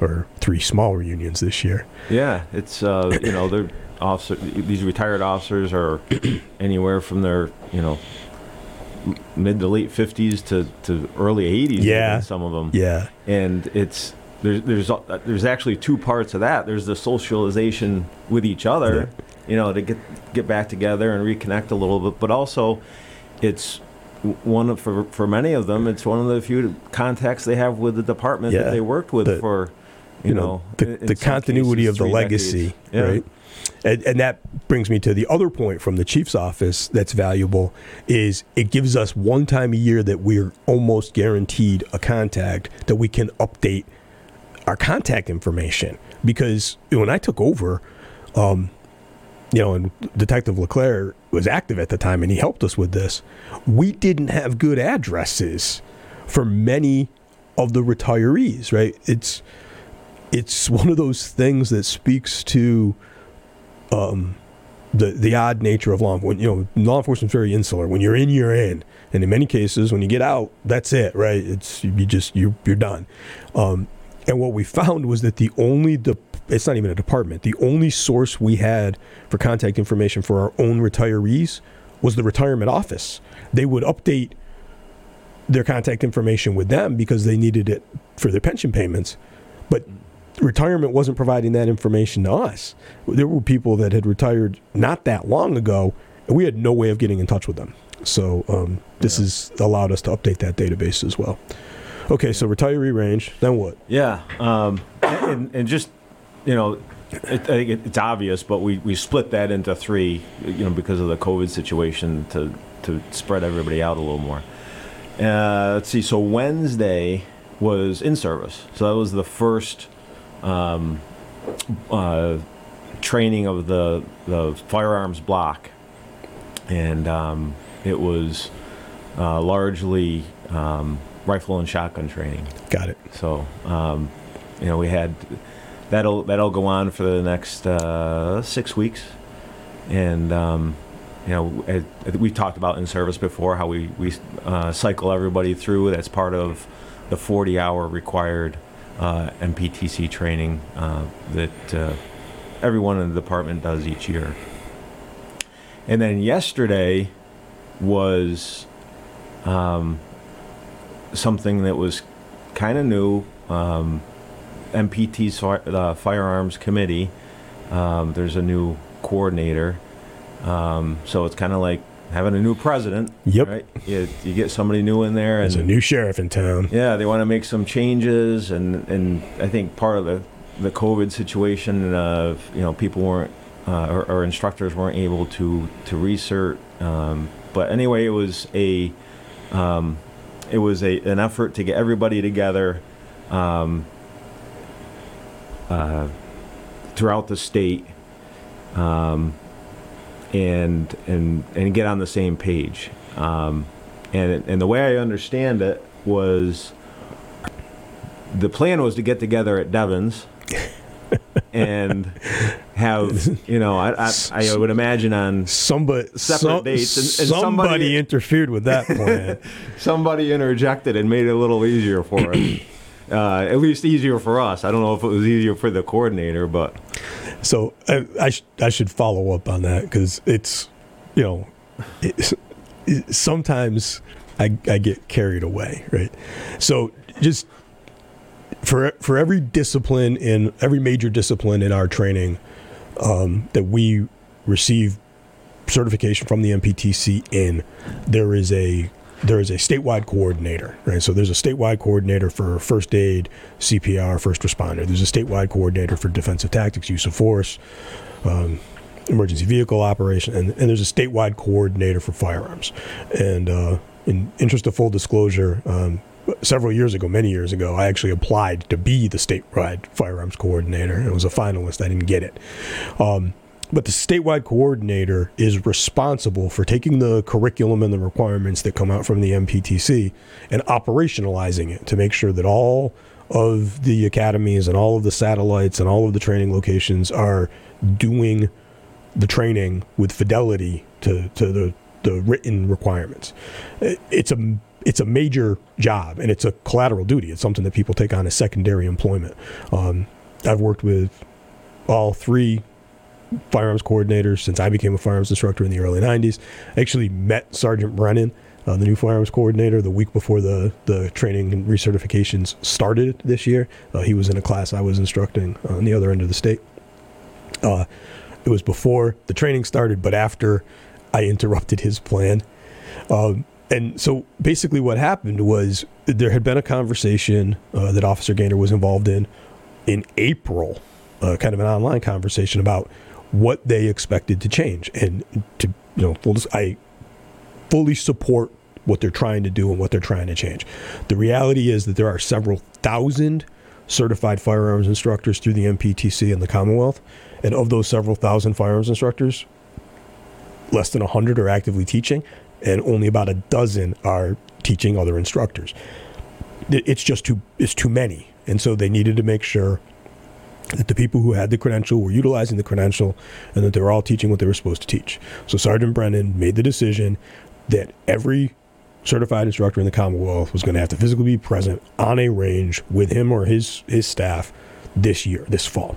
[SPEAKER 2] or three small reunions this year.
[SPEAKER 3] Yeah, it's uh, you know they're officer. These retired officers are anywhere from their you know mid to late fifties to, to early eighties.
[SPEAKER 2] Yeah.
[SPEAKER 3] some of them.
[SPEAKER 2] Yeah,
[SPEAKER 3] and it's there's there's uh, there's actually two parts of that. There's the socialization with each other, you know, to get get back together and reconnect a little bit, but also it's one of for for many of them it's one of the few contacts they have with the department
[SPEAKER 2] Yeah.
[SPEAKER 3] that they worked with
[SPEAKER 2] The-
[SPEAKER 3] for you,
[SPEAKER 2] you
[SPEAKER 3] know,
[SPEAKER 2] know, the, the continuity
[SPEAKER 3] cases,
[SPEAKER 2] of the legacy,
[SPEAKER 3] decades. Yeah.
[SPEAKER 2] And, and that brings me to the other point from the chief's office that's valuable is it gives us one time a year that we're almost guaranteed a contact that we can update our contact information because when I took over, um, you know, and Detective Leclerc was active at the time and he helped us with this. We didn't have good addresses for many of the retirees, right? It's it's one of those things that speaks to um, the the odd nature of law. enforcement. you know, law enforcement's very insular. When you're in, you're in, and in many cases, when you get out, that's it, right? It's you just you you're done. Um, and what we found was that the only de- it's not even a department. The only source we had for contact information for our own retirees was the retirement office. They would update their contact information with them because they needed it for their pension payments. But retirement wasn't providing that information to us. There were people that had retired not that long ago, and we had no way of getting in touch with them. So um, this has allowed us to update that database as well. Okay, so retiree range. Then what?
[SPEAKER 3] Yeah, um, and, and just you know, it, I think it, it's obvious, but we, we split that into three, you know, because of the COVID situation to to spread everybody out a little more. Uh, let's see. So Wednesday was in service. So that was the first um, uh, training of the the firearms block, and um, it was uh, largely um, rifle and shotgun training.
[SPEAKER 2] Got it.
[SPEAKER 3] So, um, you know, we had that'll that'll go on for the next uh, six weeks, and um, you know, as, as we talked about in service before how we we uh, cycle everybody through. That's part of the 40-hour required uh, MPTC training uh, that uh, everyone in the department does each year. And then yesterday was um, something that was kind of new. Um, MPT's uh, firearms committee. Um, there's a new coordinator, um, so it's kind of like having a new president.
[SPEAKER 2] Yep.
[SPEAKER 3] Right. You, you get somebody new in there, and There's
[SPEAKER 2] a new sheriff in town.
[SPEAKER 3] yeah, they want to make some changes, and and I think part of the the COVID situation, uh, you know, people weren't uh, or, or instructors weren't able to to research. Um, but anyway, it was a um, it was a an effort to get everybody together um, uh, throughout the state um, and and and get on the same page. Um, and and the way I understand it was the plan was to get together at Devens and have you know I I, I would imagine on
[SPEAKER 2] Somebody,
[SPEAKER 3] Separate
[SPEAKER 2] some-
[SPEAKER 3] dates, and- and
[SPEAKER 2] somebody,
[SPEAKER 3] somebody-
[SPEAKER 2] interfered with that plan.
[SPEAKER 3] somebody interjected and made it a little easier for us. Uh, at least easier for us. I don't know if it was easier for the coordinator, but
[SPEAKER 2] so I, I, sh- I should follow up on that because it's, you know, it's, it, sometimes I, I get carried away, right? So just for for every discipline in every major discipline in our training um, that we receive certification from the MPTC in, there is a there is a statewide coordinator, right? So there's a statewide coordinator for first aid, CPR, first responder. There's a statewide coordinator for defensive tactics, use of force, um, emergency vehicle operation, and, and there's a statewide coordinator for firearms. And uh, in interest of full disclosure, um, several years ago, many years ago, I actually applied to be the statewide firearms coordinator. I was a finalist. I didn't get it. Um, but the statewide coordinator is responsible for taking the curriculum and the requirements that come out from the MPTC and operationalizing it to make sure that all of the academies and all of the satellites and all of the training locations are doing the training with fidelity to, to the, the written requirements. It's a it's a major job and it's a collateral duty. It's something that people take on as secondary employment. Um, I've worked with all three firearms coordinators since I became a firearms instructor in the early 90s. I actually met Sergeant Brennan, uh, the new firearms coordinator, the week before the, the training and recertifications started this year. Uh, he was in a class I was instructing on the other end of the state. Uh, it was before the training started, but after I interrupted his plan. Um, and so basically, what happened was there had been a conversation uh, that Officer Gaynor was involved in in April, uh, kind of an online conversation about what they expected to change. And to you know, full I fully support what they're trying to do and what they're trying to change. The reality is that there are several thousand certified firearms instructors through the MPTC in the Commonwealth, and of those several thousand firearms instructors, less than 100 are actively teaching and only about a dozen are teaching other instructors it's just too it's too many and so they needed to make sure that the people who had the credential were utilizing the credential and that they were all teaching what they were supposed to teach so sergeant brennan made the decision that every certified instructor in the commonwealth was going to have to physically be present on a range with him or his his staff this year this fall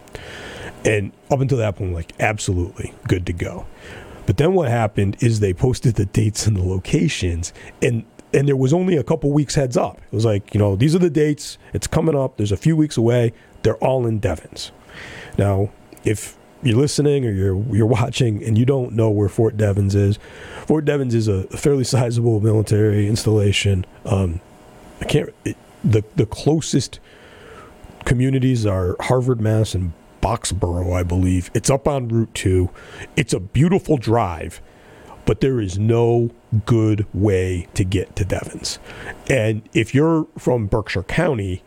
[SPEAKER 2] and up until that point like absolutely good to go But then what happened is they posted the dates and the locations, and and there was only a couple weeks heads up. It was like you know these are the dates. It's coming up. There's a few weeks away. They're all in Devens. Now, if you're listening or you're you're watching and you don't know where Fort Devens is, Fort Devens is a fairly sizable military installation. Um, I can't. It, the the closest communities are Harvard, Mass, and Boxborough, I believe. It's up on Route Two. It's a beautiful drive, but there is no good way to get to Devens. And if you're from Berkshire County,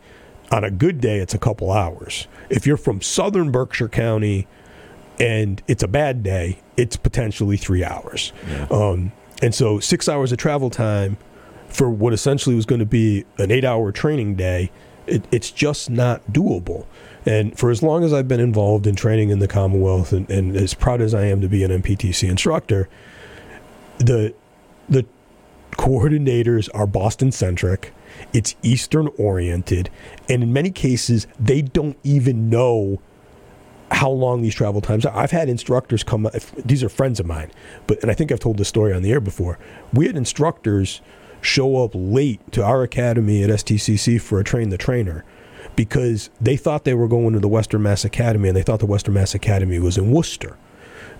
[SPEAKER 2] on a good day, it's a couple hours. If you're from southern Berkshire County and it's a bad day, it's potentially three hours. Um, and so, six hours of travel time for what essentially was going to be an eight hour training day, it, it's just not doable. And for as long as I've been involved in training in the Commonwealth and, and as proud as I am to be an MPTC instructor, the the coordinators are Boston centric. It's Eastern oriented, and in many cases, they don't even know how long these travel times are. I've had instructors come. These are friends of mine, but and I think I've told this story on the air before. We had instructors show up late to our academy at STCC for a train the trainer because they thought they were going to the Western Mass Academy and they thought the Western Mass Academy was in Worcester.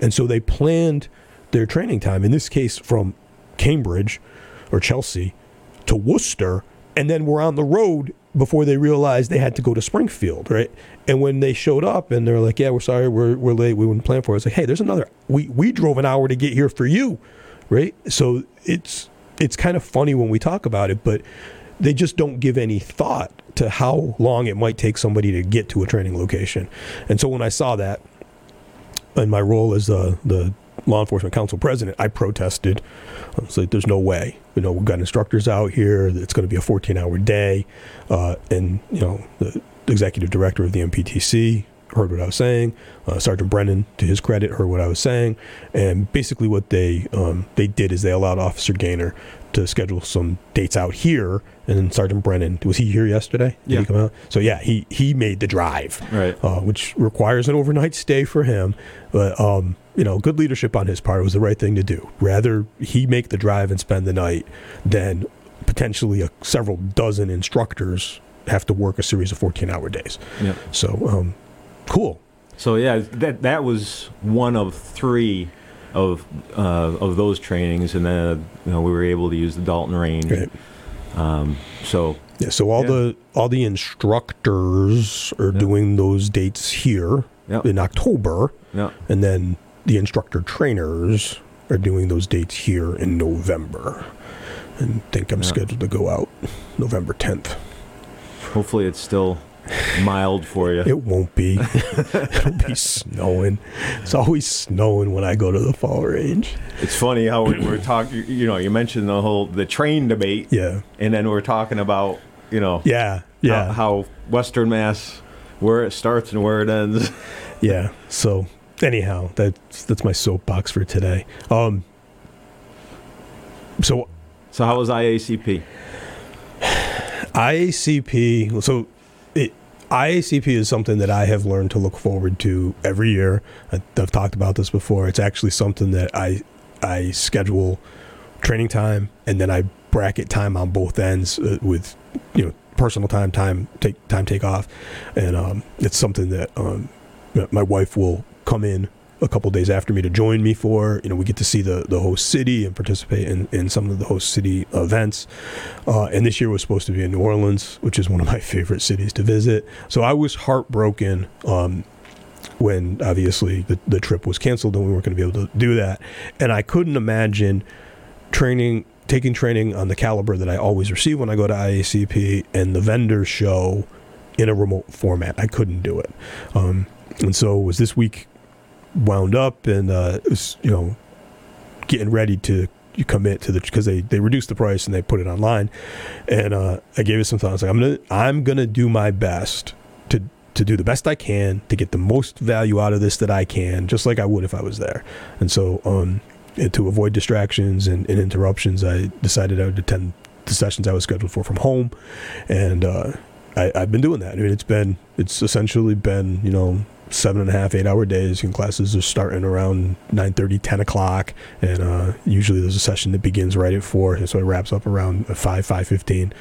[SPEAKER 2] And so they planned their training time, in this case from Cambridge or Chelsea to Worcester, and then were on the road before they realized they had to go to Springfield, right? And when they showed up and they're like, Yeah, we're sorry, we're, we're late, we wouldn't plan for it. It's like, hey, there's another we, we drove an hour to get here for you. Right? So it's it's kind of funny when we talk about it, but they just don't give any thought to how long it might take somebody to get to a training location. And so when I saw that, in my role as the the law enforcement council president, I protested. I was like, "There's no way. You know, we've got instructors out here. It's going to be a 14-hour day." Uh, and you know, the executive director of the MPTC heard what I was saying. Uh, Sergeant Brennan, to his credit, heard what I was saying. And basically, what they um, they did is they allowed Officer Gaynor to schedule some dates out here. And then Sergeant Brennan was he here yesterday? Did
[SPEAKER 3] Yeah.
[SPEAKER 2] he come out? So yeah, he he made the drive
[SPEAKER 3] Right.
[SPEAKER 2] uh, which requires an overnight stay for him. But um, you know, good leadership on his part It was the right thing to do. Rather he make the drive and spend the night than potentially a, several dozen instructors have to work a series of 14-hour days.
[SPEAKER 3] Yeah.
[SPEAKER 2] So um, cool.
[SPEAKER 3] So yeah, that that was one of three of uh, of those trainings, and then you know we were able to use the Dalton range.
[SPEAKER 2] Right.
[SPEAKER 3] Um, so
[SPEAKER 2] Yeah. So all
[SPEAKER 3] Yeah.
[SPEAKER 2] the all the instructors are
[SPEAKER 3] Yeah.
[SPEAKER 2] doing those dates here
[SPEAKER 3] Yep.
[SPEAKER 2] in October,
[SPEAKER 3] yeah,
[SPEAKER 2] and then the instructor trainers are doing those dates here in November. And think I'm
[SPEAKER 3] Yeah.
[SPEAKER 2] scheduled to go out November 10th.
[SPEAKER 3] hopefully it's still mild for you.
[SPEAKER 2] It won't be. It'll be snowing. It's always snowing when I go to the fall range.
[SPEAKER 3] It's funny how we were talking. You know, you mentioned the whole the train debate,
[SPEAKER 2] Yeah.
[SPEAKER 3] and then we're talking about you know
[SPEAKER 2] Yeah. Yeah.
[SPEAKER 3] how, how Western Mass where it starts and where it ends.
[SPEAKER 2] yeah. So anyhow, that's that's my soapbox for today. Um so
[SPEAKER 3] So how was IACP?
[SPEAKER 2] IACP. So, it, IACP is something that I have learned to look forward to every year. I, I've talked about this before. It's actually something that I I schedule training time and then I bracket time on both ends uh, with you know personal time, time take time take off, and um, it's something that um, my wife will come in a couple days after me to join me for. You know, we get to see the, the host city and participate in, in some of the host city events. Uh, and this year was supposed to be in New Orleans, which is one of my favorite cities to visit. So I was heartbroken um, when obviously the, the trip was canceled and we weren't going to be able to do that. And I couldn't imagine training, taking training on the caliber that I always receive when I go to IACP and the vendor show in a remote format. I couldn't do it. Um, and so it was this week wound up and uh, was, you know, getting ready to commit to the because they they reduced the price and they put it online and uh, I gave it some thought. I was like, I'm gonna I'm gonna do my best to to do the best I can to get the most value out of this that I can, just like I would if I was there. And so, um, and to avoid distractions and, and interruptions, I decided I would attend the sessions I was scheduled for from home, and uh, I, I've been doing that. I mean, it's been it's essentially been you know seven and a half, eight hour days, and classes are starting around 9.30, 10 o'clock, and uh, usually there's a session that begins right at four, and so it wraps up around five, five fifteen.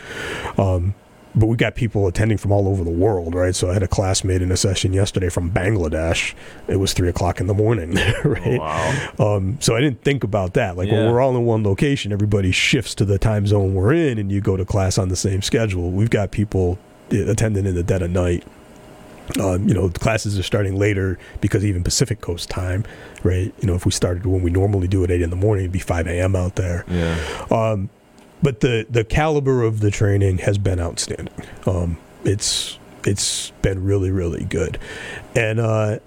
[SPEAKER 2] Um, but we got people attending from all over the world, right? So I had a classmate in a session yesterday from Bangladesh. It was three o'clock in the morning, right?
[SPEAKER 3] Wow.
[SPEAKER 2] Um, so I didn't think about that. Like when we're all in one location, everybody shifts to the time zone we're in, and you go to class on the same schedule. We've got people uh, attending in the dead of night. Um, you know, the classes are starting later because even Pacific Coast time, right? You know, if we started when we normally do at eight in the morning, it'd be five a.m. out there.
[SPEAKER 3] Yeah.
[SPEAKER 2] Um, but the the caliber of the training has been outstanding. Um, it's it's been really really good, and uh,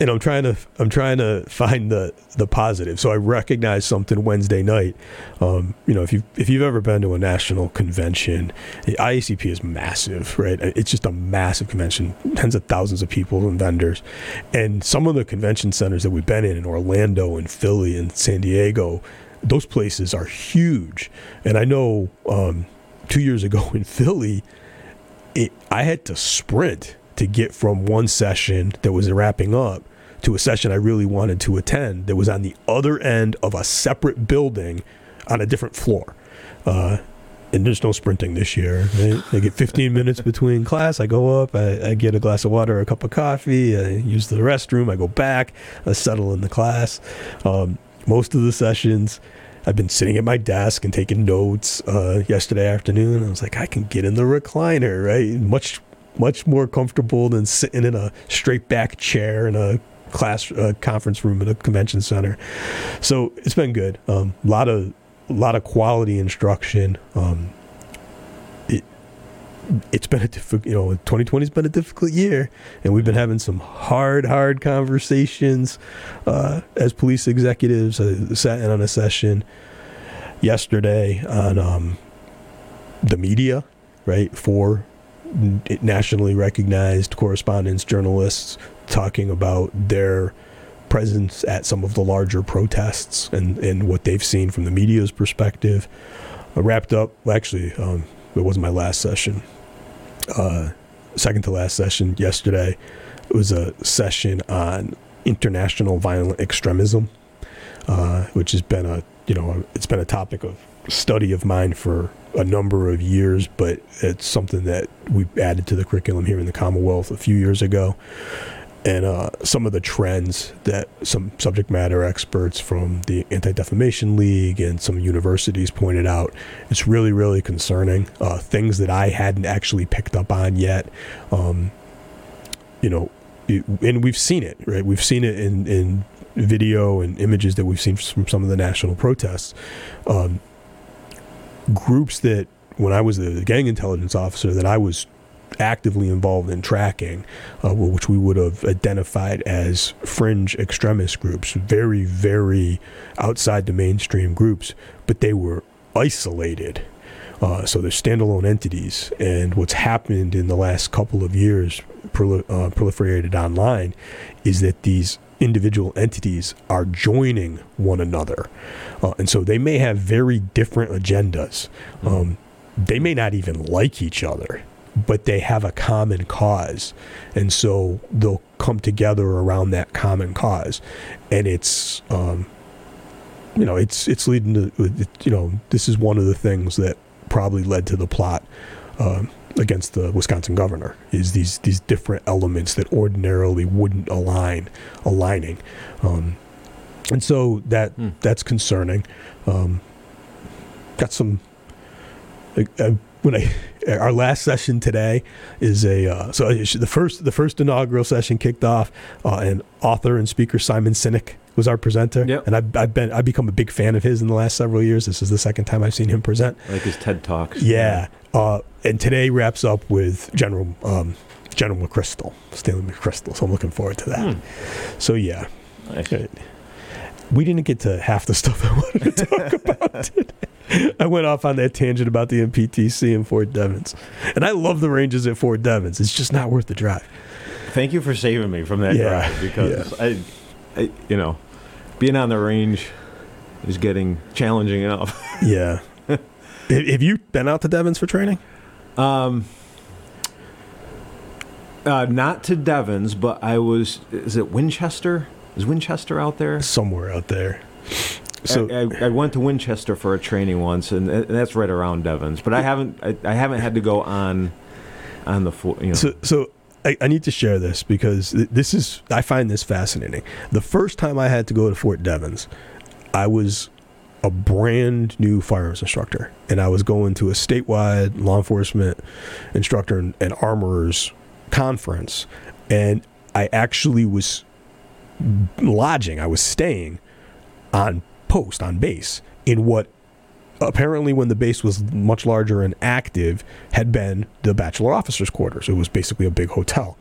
[SPEAKER 2] and I'm trying to I'm trying to find the the positive. So I recognize something Wednesday night. Um, you know, if you if you've ever been to a national convention, the IACP is massive, right? It's just a massive convention, tens of thousands of people and vendors, and some of the convention centers that we've been in in Orlando and Philly and San Diego, those places are huge. And I know um, two years ago in Philly, it, I had to sprint to get from one session that was wrapping up to a session I really wanted to attend that was on the other end of a separate building on a different floor. Uh, and there's no sprinting this year. I get 15 minutes between class. I go up, I, I get a glass of water, a cup of coffee, I use the restroom, I go back, I settle in the class. Um, most of the sessions, I've been sitting at my desk and taking notes. Uh, yesterday afternoon, I was like, I can get in the recliner, right? Much, much more comfortable than sitting in a straight back chair in a class uh, conference room at a convention center. So it's been good. A um, lot of, lot of quality instruction. Um, it, it's been a difficult, you know, 2020 has been a difficult year, and we've been having some hard, hard conversations uh, as police executives. I sat in on a session yesterday on um, the media, right? For nationally recognized correspondents, journalists talking about their presence at some of the larger protests and, and what they've seen from the media's perspective. I wrapped up, actually, um, it wasn't my last session. Uh, second to last session yesterday. It was a session on international violent extremism, uh, which has been a you know it's been a topic of study of mine for a number of years, but it's something that we added to the curriculum here in the Commonwealth a few years ago. And uh, some of the trends that some subject matter experts from the Anti Defamation League and some universities pointed out, it's really, really concerning. Uh, things that I hadn't actually picked up on yet. Um, you know, it, and we've seen it, right? We've seen it in, in video and images that we've seen from some of the national protests. Um, groups that, when I was the gang intelligence officer, that I was actively involved in tracking, uh, which we would have identified as fringe extremist groups, very, very outside the mainstream groups, but they were isolated. Uh, so they're standalone entities. And what's happened in the last couple of years, prol- uh, proliferated online, is that these individual entities are joining one another. Uh, and so they may have very different agendas. Um, they may not even like each other, but they have a common cause. And so they'll come together around that common cause. And it's, um, you know, it's, it's leading to, you know, this is one of the things that probably led to the plot um, against the Wisconsin governor is these these different elements that ordinarily wouldn't align aligning, um, and so that
[SPEAKER 3] Hmm.
[SPEAKER 2] that's concerning. Um, got some. Uh, uh, when I our last session today is a uh, so the first the first inaugural session kicked off, uh, and author and speaker Simon Sinek was our presenter,
[SPEAKER 3] Yep.
[SPEAKER 2] and I've, I've been I've become a big fan of his in the last several years. This is the second time I've seen him present.
[SPEAKER 3] Like his TED talks.
[SPEAKER 2] Yeah. Uh, and today wraps up with General um, General McChrystal, Stanley McChrystal. So I'm looking forward to that. So yeah,
[SPEAKER 3] Nice.
[SPEAKER 2] Good. we didn't get to half the stuff I wanted to talk about today. I went off on that tangent about the MPTC and Fort Devens, and I love the ranges at Fort Devens. It's just not worth the drive.
[SPEAKER 3] Thank you for saving me from that
[SPEAKER 2] Yeah,
[SPEAKER 3] drive because I, I, you know, being on the range is getting challenging enough.
[SPEAKER 2] Yeah. have, you been out to Devens for training?
[SPEAKER 3] Um, Uh, not to Devens, but I was. Is it Winchester? Is Winchester out there?
[SPEAKER 2] somewhere out there. So
[SPEAKER 3] I, I, I went to Winchester for a training once, and, and that's right around Devens. But I haven't. I, I haven't had to go on, on the fo- you know.
[SPEAKER 2] So, so I, I need to share this because th- this is I find this fascinating. The first time I had to go to Fort Devens, I was a brand new firearms instructor, and I was going to a statewide law enforcement instructor and, and armorers conference, and I actually was lodging. I was staying on post on base in what apparently when the base was much larger and active had been the bachelor officers quarters. It was basically a big hotel.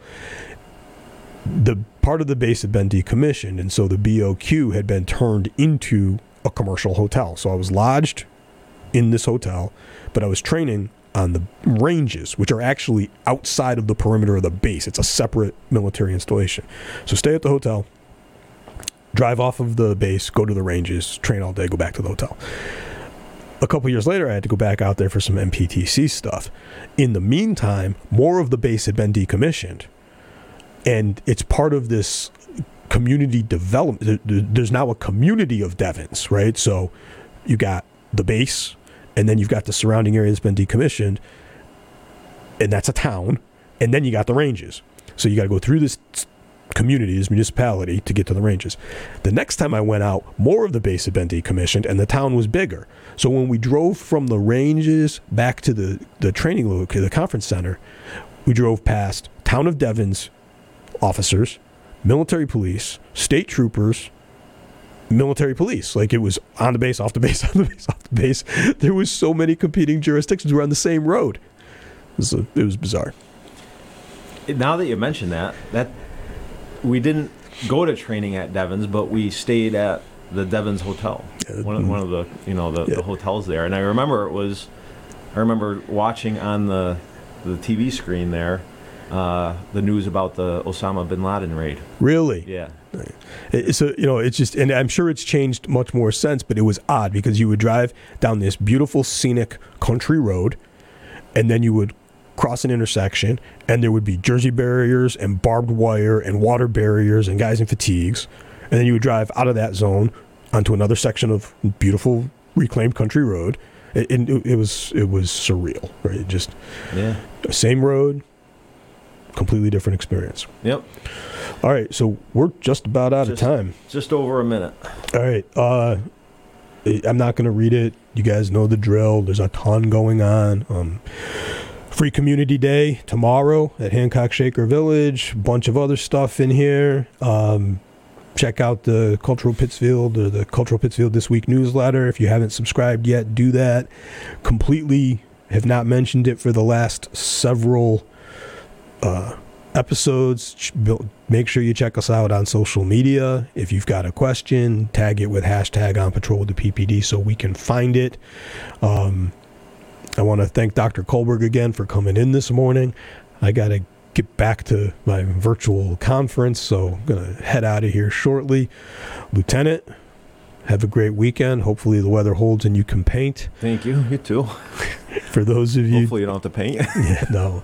[SPEAKER 2] The part of the base had been decommissioned and so the boq had been turned into a commercial hotel. So i was lodged in this hotel but i was training on the ranges which are actually outside of the perimeter of the base. It's a separate military installation. So stay at the hotel drive off of the base go to the ranges train all day go back to the hotel. A couple years later, I had to go back out there for some MPTC stuff. In the meantime, more of the base had been decommissioned, and it's part of this community development. there- there- There's now a community of Devens, right? So you got the base, and then you've got the surrounding area that's been decommissioned, and that's a town, and then you got the ranges. So you got to go through this community, this municipality, to get to the ranges. The next time I went out, more of the base had been decommissioned, and the town was bigger. So when we drove from the ranges back to the the training location, the conference center, we drove past town of Devens officers, military police, state troopers, military police. Like it was on the base, off the base, on the base, off the base. There was so many competing jurisdictions. We were on the same road. It was, it was bizarre.
[SPEAKER 3] now that you mention that, that we didn't go to training at Devens, but we stayed at the Devens Hotel, one of, one of the you know the,
[SPEAKER 2] Yeah.
[SPEAKER 3] the hotels there. And I remember it was, I remember watching on the the TV screen there, uh, the news about the Osama bin Laden raid.
[SPEAKER 2] Really?
[SPEAKER 3] Yeah,
[SPEAKER 2] So you know, it's just, and I'm sure it's changed much more since, but it was odd because you would drive down this beautiful scenic country road, and then you would cross an intersection, and there would be Jersey barriers and barbed wire and water barriers and guys in fatigues, and then you would drive out of that zone onto another section of beautiful reclaimed country road. It, it, it was it was surreal, right? It just
[SPEAKER 3] yeah,
[SPEAKER 2] same road, completely different experience.
[SPEAKER 3] yep.
[SPEAKER 2] All right, so we're just about out
[SPEAKER 3] Just-
[SPEAKER 2] of time.
[SPEAKER 3] Just over a minute.
[SPEAKER 2] All right. Uh, I'm not going to read it. You guys know the drill. There's a ton going on. Um, Free Community Day tomorrow at Hancock Shaker Village. Bunch of other stuff in here. Um, check out the Cultural Pittsfield or the Cultural Pittsfield This Week newsletter. If you haven't subscribed yet, do that. Completely have not mentioned it for the last several uh, episodes. Make sure you check us out on social media. If you've got a question, tag it with hashtag on patrol with the PPD so we can find it. Um, I want to thank Dr. Kulberg again for coming in this morning. I got to get back to my virtual conference, so I'm going to head out of here shortly. Lieutenant, have a great weekend. Hopefully, the weather holds and you can paint.
[SPEAKER 3] Thank you. You too.
[SPEAKER 2] For those of you
[SPEAKER 3] Hopefully you don't have to paint.
[SPEAKER 2] yeah, no.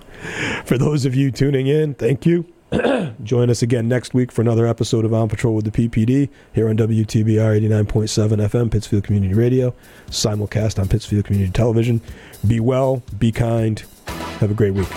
[SPEAKER 2] For those of you tuning in, thank you. Join us again next week for another episode of On Patrol with the PPD here on WTBR 89.7 FM, Pittsfield Community Radio, simulcast on Pittsfield Community Television. Be well, be kind, have a great week.